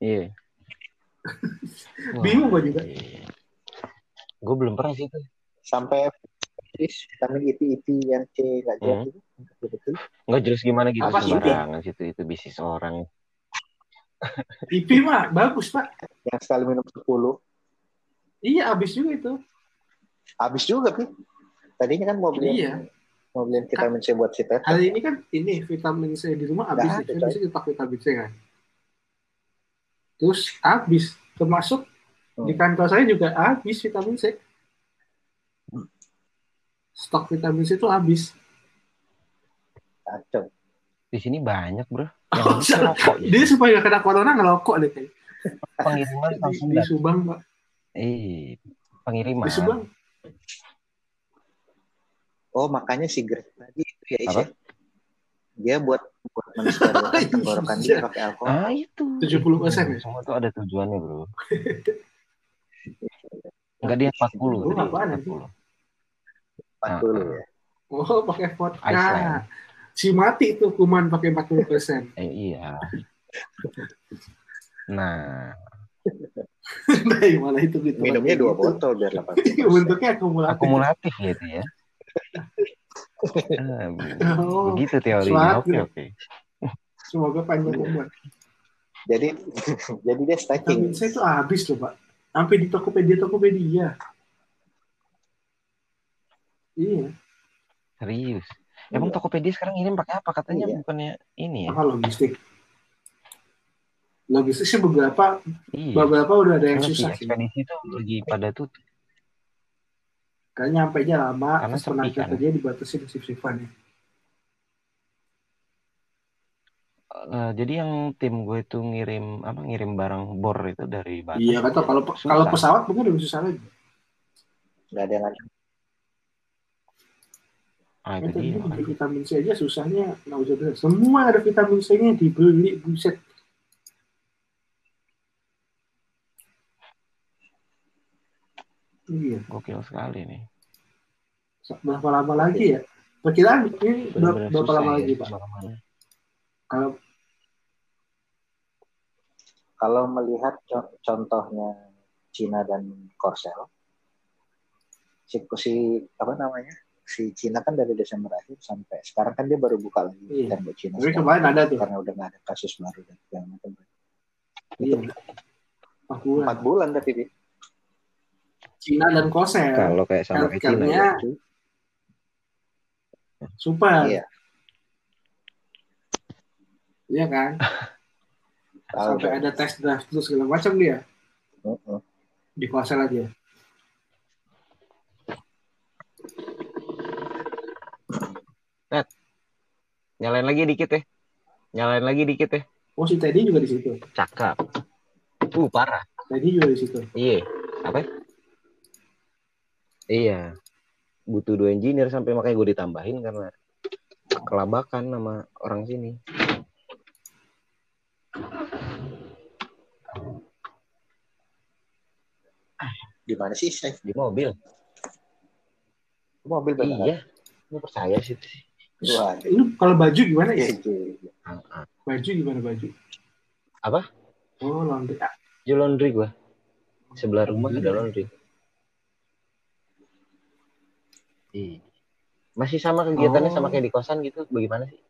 Iya. Bingung gua juga. Gue belum pernah sih itu. sampai terus vitamin IP IP yang C nggak jelas Hmm. itu betul Nggak jelas gimana gitu Apa sih, sembarangan situ itu bisnis orang. IP mah bagus pak. yang sekali minum 10 Iya habis juga itu. habis juga pi tadinya kan mau beli Iya. Mau beliin vitamin C buat si Tete Hari ini kan ini vitamin C di rumah habis. Saya bisa cetak vitamin C kan. Terus habis. Termasuk Hmm. di kantor saya juga habis vitamin C. Stok vitamin C itu habis. kacau Di sini banyak bro. Oh, ya. Dia supaya kena corona ngerokok deh. kayaknya. Pengiriman Di, langsung di datang. Subang pak. Iya. Pengiriman. Di Subang. Oh makanya si Greg tadi itu ya Is, Apa? ya? dia buat buat mensterilkan tenggorokan dia Iya. pakai alkohol Ah itu. 70% ya? Semua tuh ada tujuannya bro. Enggak dia 40 Lu tadi. apaan, anjing? 40 ya Oh pakai vodka. Iceland. Si mati tuh kuman pakai 40 persen. Eh, iya. Nah, mana itu gitu? minumnya dua botol biar 80 Bentuknya akumulatif. akumulatif gitu ya. Ah, Oh, begitu teorinya. Oke, oke. semoga panjang umur. Jadi jadi dia stacking. Vitamin C itu habis loh pak. Sampai di Tokopedia Tokopedia. Iya. Serius. Emang Iya. Tokopedia sekarang ngirim pakai apa? Katanya Iya. bukannya ini ya? Apa logistik? Logistik sih beberapa Iya. beberapa udah ada yang si susah sih. ekspedisi tuh lagi pada tutup. Kayaknya nyampe nya lama, Karena terus sepi, tenaga kan. kerja dibatasi shift-shiftannya. Eh, jadi yang tim gue itu ngirim apa ngirim barang bor itu dari Batam. Iya kata kalau Susah. kalau pesawat mungkin lebih susah lagi. Nggak ada yang ada. Ah, itu dia. vitamin C aja susahnya nauzubillah. Semua ada vitamin C-nya dibeli buset. Iya, Gokil sekali nih. berapa lama lagi ya? Perkiraan ini berapa, Bener-bener berapa susah lama ya lagi Pak? ke mana-mana. Kalau Kalau melihat co- contohnya Cina dan Korsel, si, si apa namanya? Si Cina kan dari Desember akhir sampai sekarang kan dia baru buka lagi Iya. tembok Cina tapi kemarin ada tuh. karena udah nggak ada kasus baru dan segala macam. Iya. Empat bulan. Empat bulan tapi. Cina dan Korsel. Kalau kayak sama kayak Cina ya. super. Iya. Iya kan? Sampai ada tes drive terus segala macam dia di Korsel aja. Nyalain lagi dikit ya. Nyalain lagi dikit ya. Oh si Teddy juga di situ. Cakep. Uh, parah. Teddy juga di situ. Iya. Apa? Iya. Butuh dua engineer sampai makanya gue ditambahin karena kelabakan sama orang sini. Di mana sih saya? Di mobil. Mobil beneran. Iya. Lu percaya sih. Lu kalau baju gimana ya? iya, iya. Ah, ah. Baju gimana baju? Apa? Oh laundry. Ah, Ju laundry gua. Sebelah rumah ada laundry. Iya. Masih sama kegiatannya Oh. sama kayak di kosan gitu. Bagaimana sih?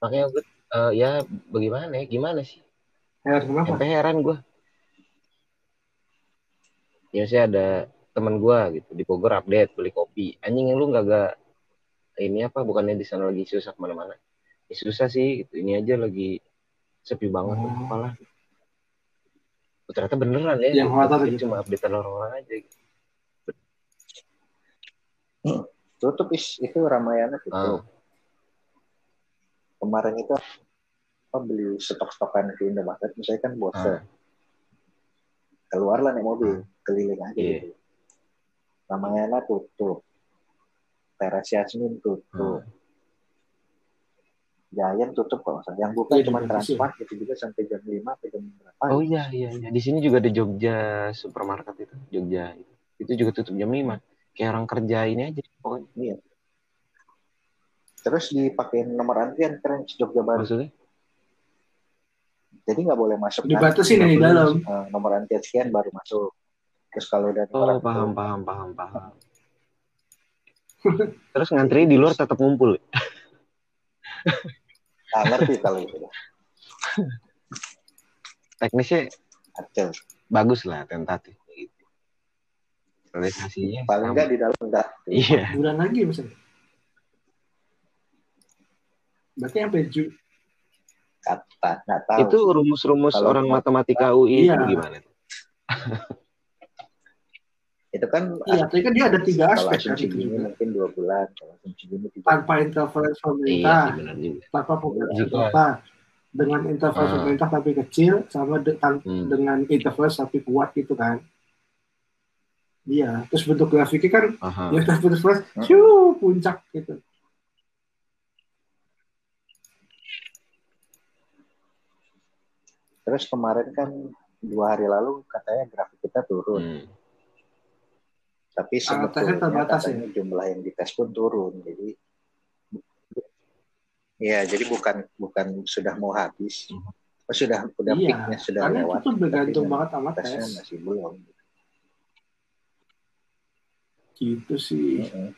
Makanya gue eh, ya bagaimana ya? Gimana sih? Heran kenapa? Sampai heran gue. Ya sih ada teman gue gitu di Bogor update beli kopi. Anjing lu nggak gak ini apa? Bukannya di sana lagi susah ke mana-mana? Ya, susah sih. Gitu. Ini aja lagi sepi banget Oh. Oh, ternyata beneran ya. Yang gitu. cuma update orang-orang aja. Gitu. Tutup is itu Ramayana tutup. Ah. Kemarin itu apa beli stok-stokan di Indomaret, misalnya kan bosan. Ah. Keluarlah naik mobil, keliling aja Iya. gitu. Ramayana tutup. Teras Yasmin tutup. Hmm. Giant tutup kalau nggak salah. Yang buka Iya, cuma Transmart gitu juga sampai jam 5 sampai jam berapa. Oh iya iya iya. Di sini juga ada Jogja supermarket itu, Jogja itu. Itu juga tutup jam 5. Kayak orang kerja ini aja pokoknya. Terus dipakein nomor antrian keren Jogja baru. Maksudnya? Jadi nggak boleh masuk. Dibatasin Nggak ya di boleh dalam. masuk. Eh, nomor antrian sekian baru masuk. Terus kalau udah Oh, antrian- paham paham paham paham. Terus ngantri di luar tetap ngumpul. Nggak ngerti kalau itu. Teknisnya Acel. bagus lah tentatif. Realisasinya Paling sama. nggak di dalam enggak. Iya. Bulan lagi misalnya. Berarti sampai Ju Kata, nggak tahu. Itu rumus-rumus Kalau orang matematika- matematika UI Iya. itu gimana? itu kan Iya, tapi kan dia ada tiga aspek kan asumsi itu gini juga. mungkin dua bulan, kalau asumsi gini tiga Tanpa interference Iya pemerintah, juga. tanpa pemerintah dengan interference Ah. pemerintah tapi kecil, sama de- Hmm. dengan interference tapi kuat gitu kan. Iya, terus bentuk grafiknya kan Aha. ya interference, Hmm. shoo, puncak gitu. Terus kemarin kan dua hari lalu katanya grafik kita turun, Hmm. tapi Ah, tesnya sebetulnya terbatas ya? jumlah yang dites pun turun. Jadi Iya, jadi bukan bukan sudah mau habis, Hmm. oh, sudah udah Iya, peaknya sudah Karena lewat, itu bergantung banget sama tesnya tes. masih belum. Gitu sih. Mm-mm.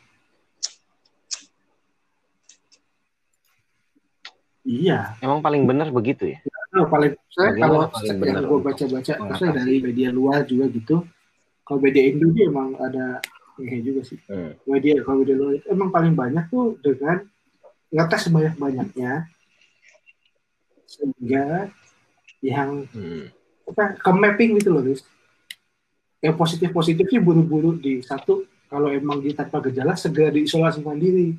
Iya. Emang paling benar begitu ya? Oh, paling saya Bagaimana kalau paling yang gue baca-baca maksudnya dari media luar juga gitu kalau media Indo dia emang ada ini juga sih Hmm. media kalau media luar itu emang paling banyak tuh dengan ngetes sebanyak-banyaknya sehingga yang Hmm. apa ke mapping gitu loh Riz. yang positif positifnya buru-buru di satu kalau emang dia tanpa gejala segera diisolasi mandiri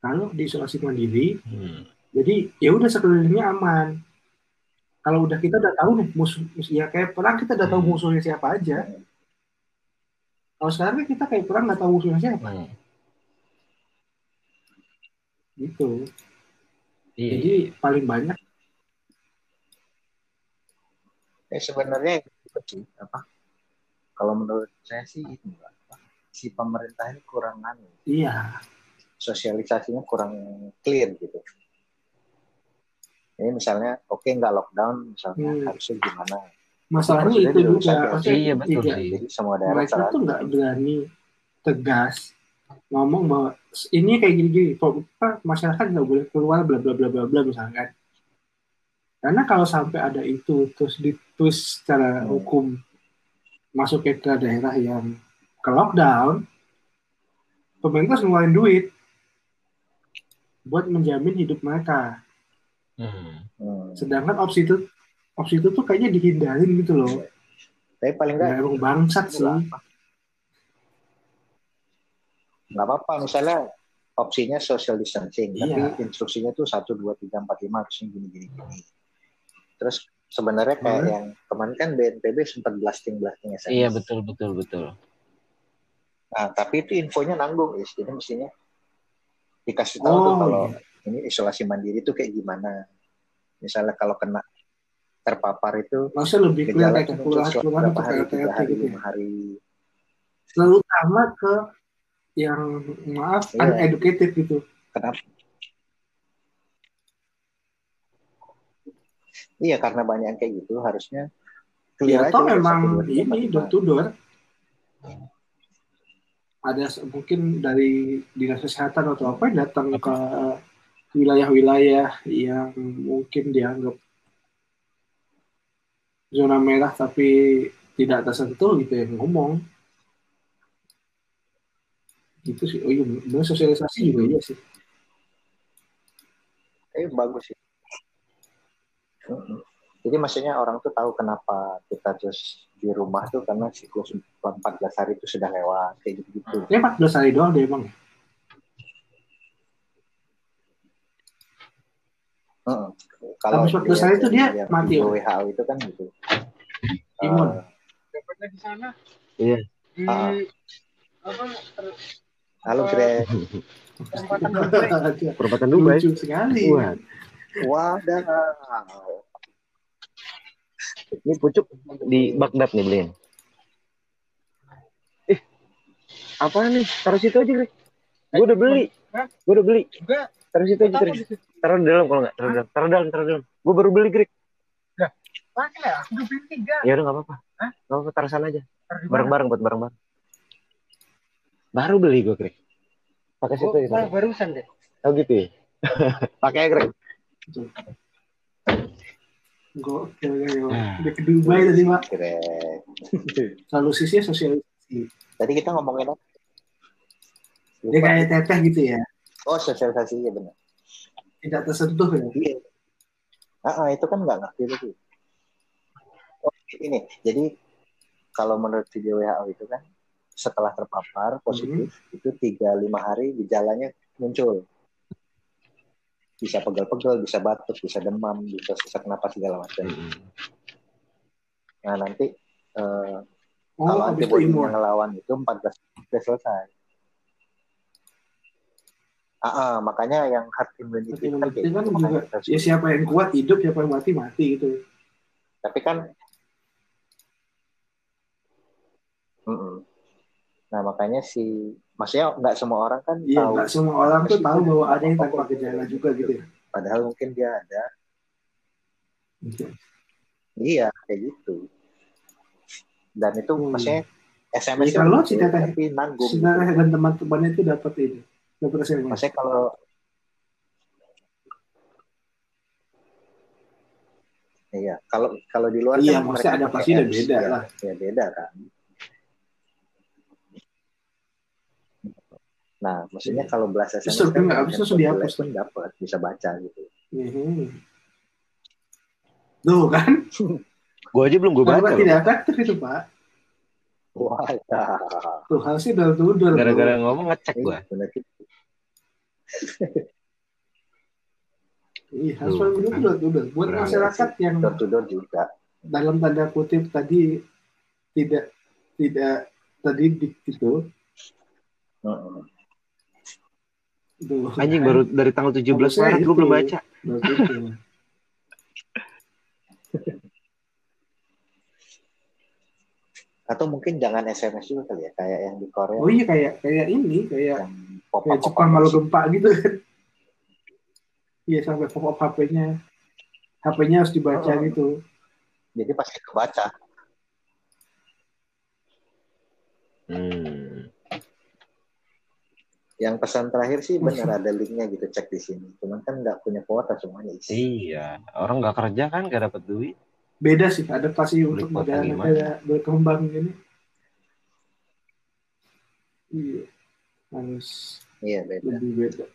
kalau diisolasi mandiri Hmm. jadi ya udah sekelilingnya aman kalau udah kita udah tahu nih musuh, musuh ya kayak perang kita udah tahu Hmm. musuhnya siapa aja kalau sekarang kita kayak perang nggak tahu musuhnya siapa Hmm. gitu Iya. jadi paling banyak Eh sebenarnya apa? Kalau menurut saya sih apa, si pemerintah ini kurang anu, iya sosialisasinya kurang clear gitu. Ini misalnya oke nggak lockdown, misalnya Hmm. harusnya gimana? masalahnya itu juga Iya, betul tidak sih. Jadi semua daerah mereka tuh nggak berani tegas ngomong bahwa ini kayak gini-gini masyarakat nggak boleh keluar bla bla bla bla bla misalkan karena kalau sampai ada itu terus ditulis secara Hmm. hukum masuk ke daerah yang ke lockdown pemerintah ngeluarin duit buat menjamin hidup mereka Hmm. Hmm. sedangkan opsi itu opsi itu tuh kayaknya dihindarin gitu loh Tapi paling nggak ya emang bangsat sih nggak apa-apa misalnya opsinya social distancing Iya. tapi instruksinya tuh satu dua tiga empat lima harusnya gini gini gini terus sebenarnya kayak Hmm. yang kemarin kan BNPB sempat blasting blasting SMS Iya betul betul betul. nah tapi itu infonya nanggung is jadi mestinya dikasih tahu tuh oh kalau iya. ini isolasi mandiri itu kayak gimana misalnya kalau kena terpapar itu maksudnya lebih itu ke kelurahan berapa atau hari kayak tiga hari gitu ya hari terutama ke yang maaf Iya. uneducated gitu kenapa iya karena banyak yang kayak gitu harusnya clear ya toh aja udah emang satu, dua, tiga, empat, ini door to door. Ada mungkin dari dinas kesehatan atau apa yang datang ke wilayah-wilayah yang mungkin dianggap zona merah tapi tidak tersentuh gitu yang ngomong. Gitu sih oh iya sosialisasi juga iya sih. Eh bagus sih. Jadi maksudnya orang tuh tahu kenapa kita terus di rumah tuh karena siklus 14 hari itu sudah lewat kayak gitu gitu ini 14 hari doang deh emang ya? kalau Habis 14 hari itu dia yang mati, di ya? WHO itu kan gitu Imun. Eh, dapatnya di sana Iya. di Ah. apa halo Greg perempatan Dubai. Perempatan Dubai. lucu sekali Wah, wadah ini pucuk di Baghdad nih beliin. Eh, apa nih? Taruh situ aja, Greg. Gue udah beli. Gue udah beli. Enggak, Taruh situ aja, tahu taruh, di situ. taruh di dalam kalau nggak. Taruh di dalam, taruh di dalam, taruh dalam. Gue baru beli, Greg. Pakai ya, aku udah beli tiga. Ya udah nggak apa-apa. Hah? Nggak apa-apa, taruh sana aja. Bareng-bareng buat bareng-bareng. Baru beli gue, Greg. Pakai situ aja. barusan deh. Oh gitu ya. Pakai Greg. Gokil ya, Ah. Udah ke Dubai tadi, Pak. Greg Solusinya sosialisasi. tadi kita ngomongin apa Dia kayak teteh gitu ya. oh sosialisasi ya benar Tidak tersentuh ya. Iya. Ah, ah, itu kan nggak ngerti lagi. Oh, ini. Jadi kalau menurut video WHO itu kan setelah terpapar positif itu tiga lima hari gejalanya muncul. Bisa pegel-pegel, bisa batuk, bisa demam, bisa sesak napas segala macam. Nah nanti eh, Oh, kalau antibody imun. ngelawan itu 14 udah selesai. Ah, ah, makanya yang herd immunity, Herd immunity kan kayak kan gitu, juga, Ya siapa yang kuat hidup, siapa yang mati mati gitu. tapi kan Mm-mm. nah makanya si maksudnya nggak semua orang kan Iya, tahu nggak semua orang tuh tahu bahwa ada yang tanpa gejala juga gitu ya. padahal mungkin dia ada Gitu. iya kayak gitu dan itu Hmm. maksudnya SMS Ya, kalau itu si teteh- tapi nanggung gitu. Gitu. Si teteh, teteh dan teman-temannya itu dapat ini, dapat SMS. maksudnya kalau Iya, kalau kalau di luar Iya, kan maksudnya mereka udah apps, beda ya, lah. Ya beda kan. Nah, maksudnya Iya. kalau belas SMS tapi nggak kan bisa dihapus. pun dapat, bisa baca gitu. Mhm. Tuh kan, Gue aja belum gue baca tidak efektif itu Pak. Wah, ya. Tuh hal sih udah tudor. Gara-gara ngomong ngecek gue. Iya, gitu. Iya, harus Tuh. udah tudor. Buat masyarakat yang to door juga. dalam tanda kutip tadi tidak tidak tadi di- gitu. Heeh. Tuh, Anjing baru dari tanggal 17 Maksudnya Maret gue belum baca. Atau mungkin jangan SMS juga kali ya, kayak yang di Korea Oh iya kayak kayak ini kayak pop kayak up Jepang kalau gempa gitu kan. Iya sampai pop up HP-nya. HP-nya harus dibaca Oh. gitu. Jadi pasti kebaca. Hmm. Yang pesan terakhir sih benar ada linknya gitu cek di sini. Cuman kan nggak punya kuota semuanya isi. Iya, orang nggak kerja kan gak dapat duit. Beda sih adaptasi Beli untuk negara negara berkembang ini. Iya. Harus Iya beda. lebih beda.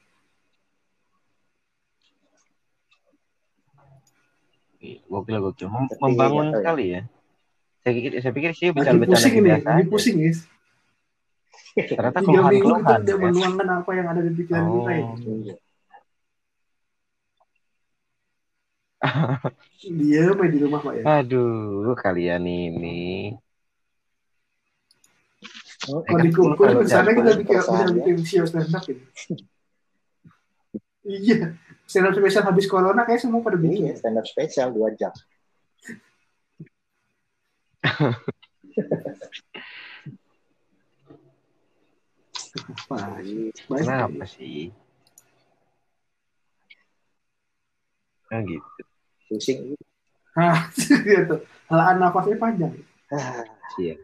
Gokil gokil. Mem- Tapi membangun nggak tahu ya. sekali ya. Saya pikir saya pikir sih pusing ini, biasa aja. pusing guys. Ternyata Tiga keluhan minggu kita keluhan. udah ya. menuangkan apa yang ada di pikiran Oh. kita ini. Iya. Dia main di rumah pak ya. Aduh, kalian ini. Oh, Kalau kan dikumpul di sana kita bikin udah ya. bikin show stand up ini. Iya, stand up spesial habis corona kayak semua pada bikin. Iya, stand up spesial dua jam. Kenapa sih? Nah gitu. Pusing. Hah, gitu. Helaan nafasnya panjang. Ah, Iya.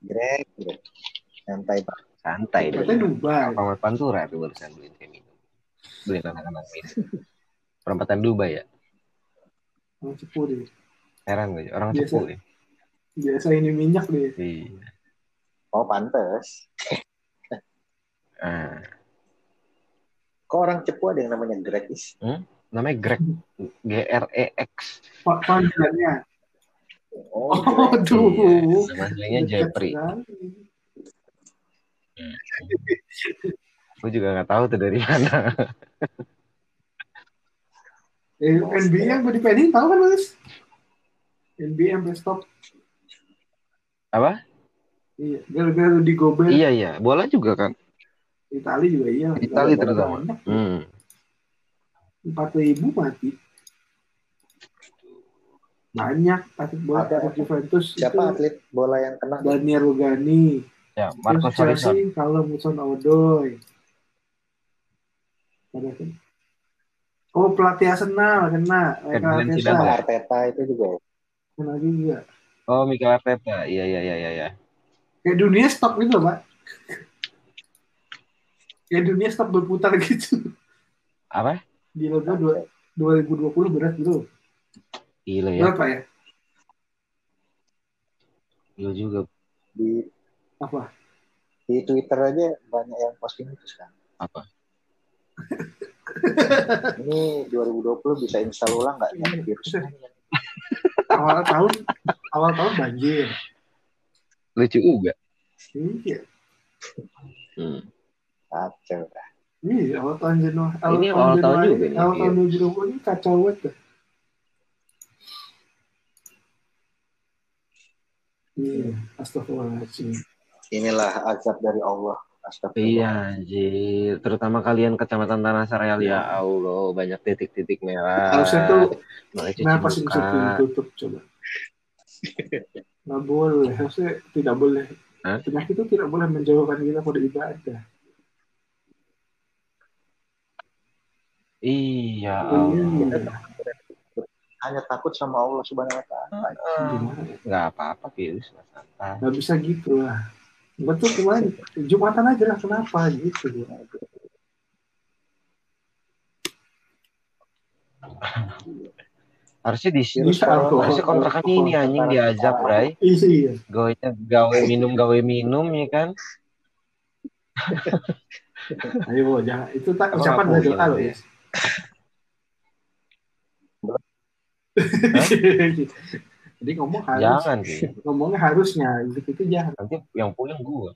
Greg, Greg. Santai pak. Santai. Katanya Dubai. Pamer Pantura tuh barusan beliin kayak minum. Beliin anak-anak minum. Perempatan Dubai ya. Cepu deh. Heran gue. Orang Biasa. cepu ya. Biasa ini minyak deh. Iya. Oh pantes. Ah, Kok orang cepu ada yang namanya Greg is? namanya Greg. G R E X. Pak panggilannya. Oh, Oh, aduh. Iya, Nama aslinya Dekat Jeffrey. sekali. Gue juga nggak tahu tuh dari mana. Eh, NBA yang gue dipending tahu kan mas? NBA sampai stop. Apa? Iya, gara-gara lu digobel. Iya iya. Bola juga kan. Itali juga iya. Itali terutama. Hmm. Empat ribu mati. Banyak atlet bola Ada. atlet Juventus Siapa itu atlet bola yang kena? Daniel Rugani, Ya, Horizon. Chelsea kalau Hudson Odoi. Ada kan? Oh pelatih Arsenal kena, Arteta Zidane. Arteta itu juga. Kena juga. Oh, Mikel Arteta. Iya iya iya iya. iya. Kayak dunia stop gitu pak. Kayak dunia stop berputar gitu. Apa? Gila gue dua, 2020 berat gitu. Gila ya. Berapa ya? Gila juga. Di Apa? di Twitter aja banyak yang posting itu sekarang. Apa? Ini 2020 bisa install ulang nggak Iya. ya virusnya? Awal tahun, awal tahun banjir. Lucu juga. Iya. Hmm. Kacau. Iya, awal tahun Januari. Ini awal tahun juga Awal iya. tahun 2020 ini kacau banget. dah. Iya, astagfirullahaladzim. Inilah azab dari Allah. Iya anjir. Terutama kalian kecamatan Tanah Sareal ya Allah. Banyak titik-titik merah. Harusnya tuh kenapa sih ditutup coba? Nggak boleh, harusnya tidak boleh. Hah? Penyakit itu tidak boleh menjauhkan kita pada ibadah. Iya Allah. Iya. Hanya takut sama Allah Subhanahu wa taala. Gimana ya? Nggak apa-apa virus lah santai. Nggak bisa gitu lah betul kemarin jumatan aja lah kenapa gitu? Harusnya di sini harusnya kontrakan ini anjing diajak Bray. Iya, iya. gawe gawe minum gawe minum ya kan? Ayo bo, jangan. Itu tak ucapan dari kita loh ya? Jadi ngomong harus. Jangan sih. Ngomongnya harusnya. Gitu itu jangan. Nanti yang punya gua.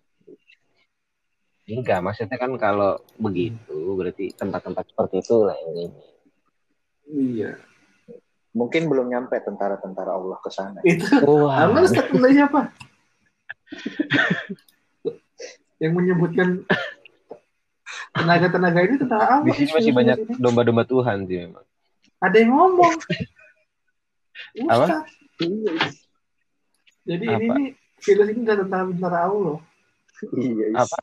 Enggak, maksudnya kan kalau begitu berarti tempat-tempat seperti itu lah yang ini. Iya. Mungkin belum nyampe tentara-tentara Allah ke sana. Itu Anda statement siapa? yang menyebutkan tenaga-tenaga ini tentara Allah. di sini masih banyak domba-domba Tuhan sih memang. Ada yang ngomong. Apa? Ustaz. Jadi ini Apa? nih virus ini udah tentara-tentara Allah. Iya. iya. Apa?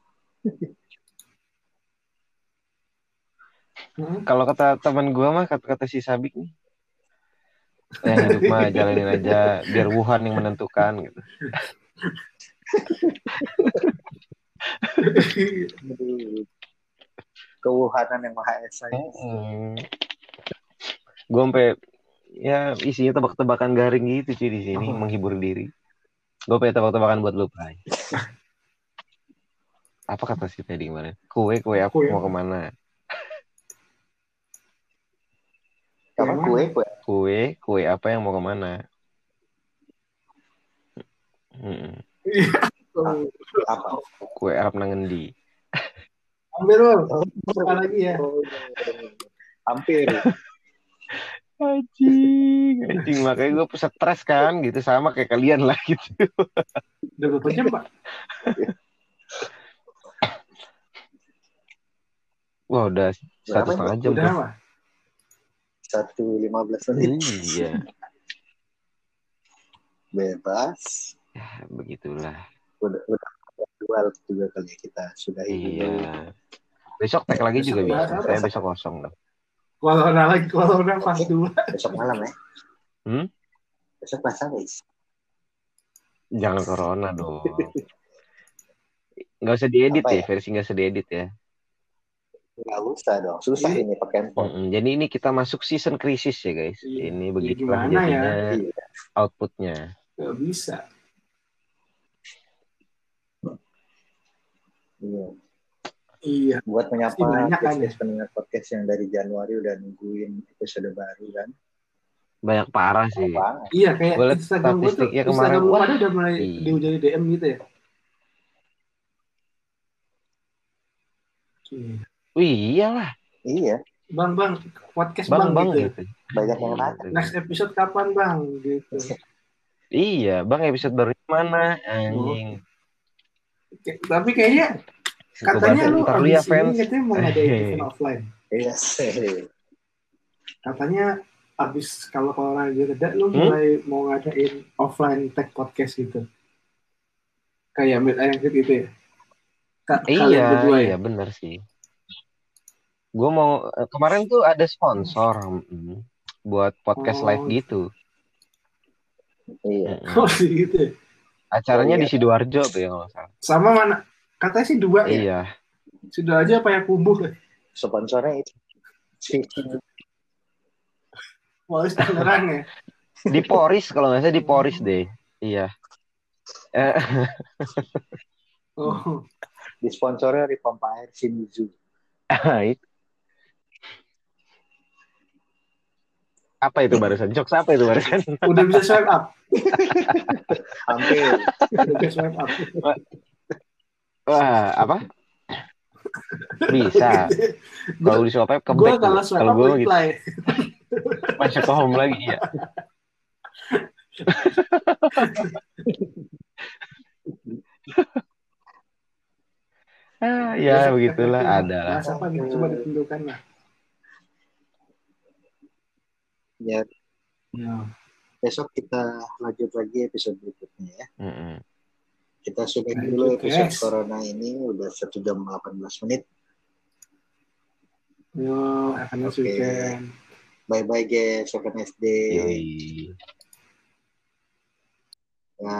Hmm? Kalau kata teman gua mah kata, kata si Sabik nih. Ya hidup mah jalanin aja biar Wuhan yang menentukan gitu. Kewuhanan yang Maha Esa. Hmm. Gue sampai ya isinya tebak-tebakan garing gitu cuy di sini Oh. menghibur diri. Gue pengen tebak-tebakan buat lu Pray. Apa kata si tadi kemarin? Kue kue apa Kue. mau ke mana? Apa kue? Kue. Kue kue apa yang mau ke mana? Oh, Apa? Kue Arab nangendi. Apa lagi ya? Oh, Hampir. Anjing, anjing makanya gue stres kan gitu sama kayak kalian lah gitu. Udah berapa jam, Pak? Wah udah satu setengah jam Udah apa? Satu lima belas menit. Iya, Bebas. ya, begitulah. Udah, udah dual juga kali kita sudah Iya. Besok tag lagi juga bisa. Saya besok kosong dong. Corona lagi, corona pas dua. besok malam ya. Hmm? Besok masa guys. Jangan corona dong. Nggak usah diedit Apa ya, ya? versi nggak usah diedit ya. Nggak usah dong. Susah Iya. ini pakai handphone. Mm-mm. Jadi ini kita masuk season krisis ya guys. Iya. Ini Ya, begitulah gimana ya? jadinya Iya. outputnya. Gak bisa. Iya. Iya. Buat menyapa banyak kan podcast pendengar podcast yang dari Januari udah nungguin episode baru kan. Banyak parah sih. Banget. Iya kayak liat Instagram gue tuh statistiknya kemarin, Instagram pada udah mulai Iya. dihujani DM gitu ya. Iya. Wih iyalah, Iya. Bang bang podcast bang bang, bang gitu. gitu. Banyak yang Iya, nanya. Next episode kapan bang gitu. Iya, bang episode baru mana? Anjing. Kayak- Tapi kayaknya katanya baca, lu ntar lu ya abis ini fans. katanya mau ngadain event offline. Iya sih. Katanya abis kalau corona reda lu Hmm? mulai mau ngadain offline tech podcast gitu. Kayak mid and greet gitu ya. Ka- kalian Iya, berdua ya. iya bener sih. Gue mau eh, kemarin tuh ada sponsor mm, buat podcast Oh. live gitu. Iya. Oh gitu. ya. Acaranya Oh, iya. di sidoarjo tuh ya nggak salah. Sama mana? Katanya sih dua ya. Iya. Sudah aja apa yang kumbuh ya. Sponsornya itu. Wallace Tangerang ya. Di Poris kalau nggak salah di Poris deh. Iya. Eh, Oh. di sponsornya di pompa air Shimizu. apa itu barusan? Jokes apa itu barusan? Udah bisa swipe up. Hampir. Udah bisa swipe up. Wah, apa? Bisa. Kalau di ke gue back. kalau swipe Kalau gue gitu. Masuk ke home lagi ya. ah, ya begitulah ada lah. Apa nih? Coba ditentukan lah. Ya, Ya. besok kita lanjut lagi episode berikutnya ya. Mm-mm kita sudah nah, dulu episode yes. corona ini udah satu jam 18 menit. Yo, have a nice okay. weekend. Bye bye guys, have a nice day. Yoi. Ya.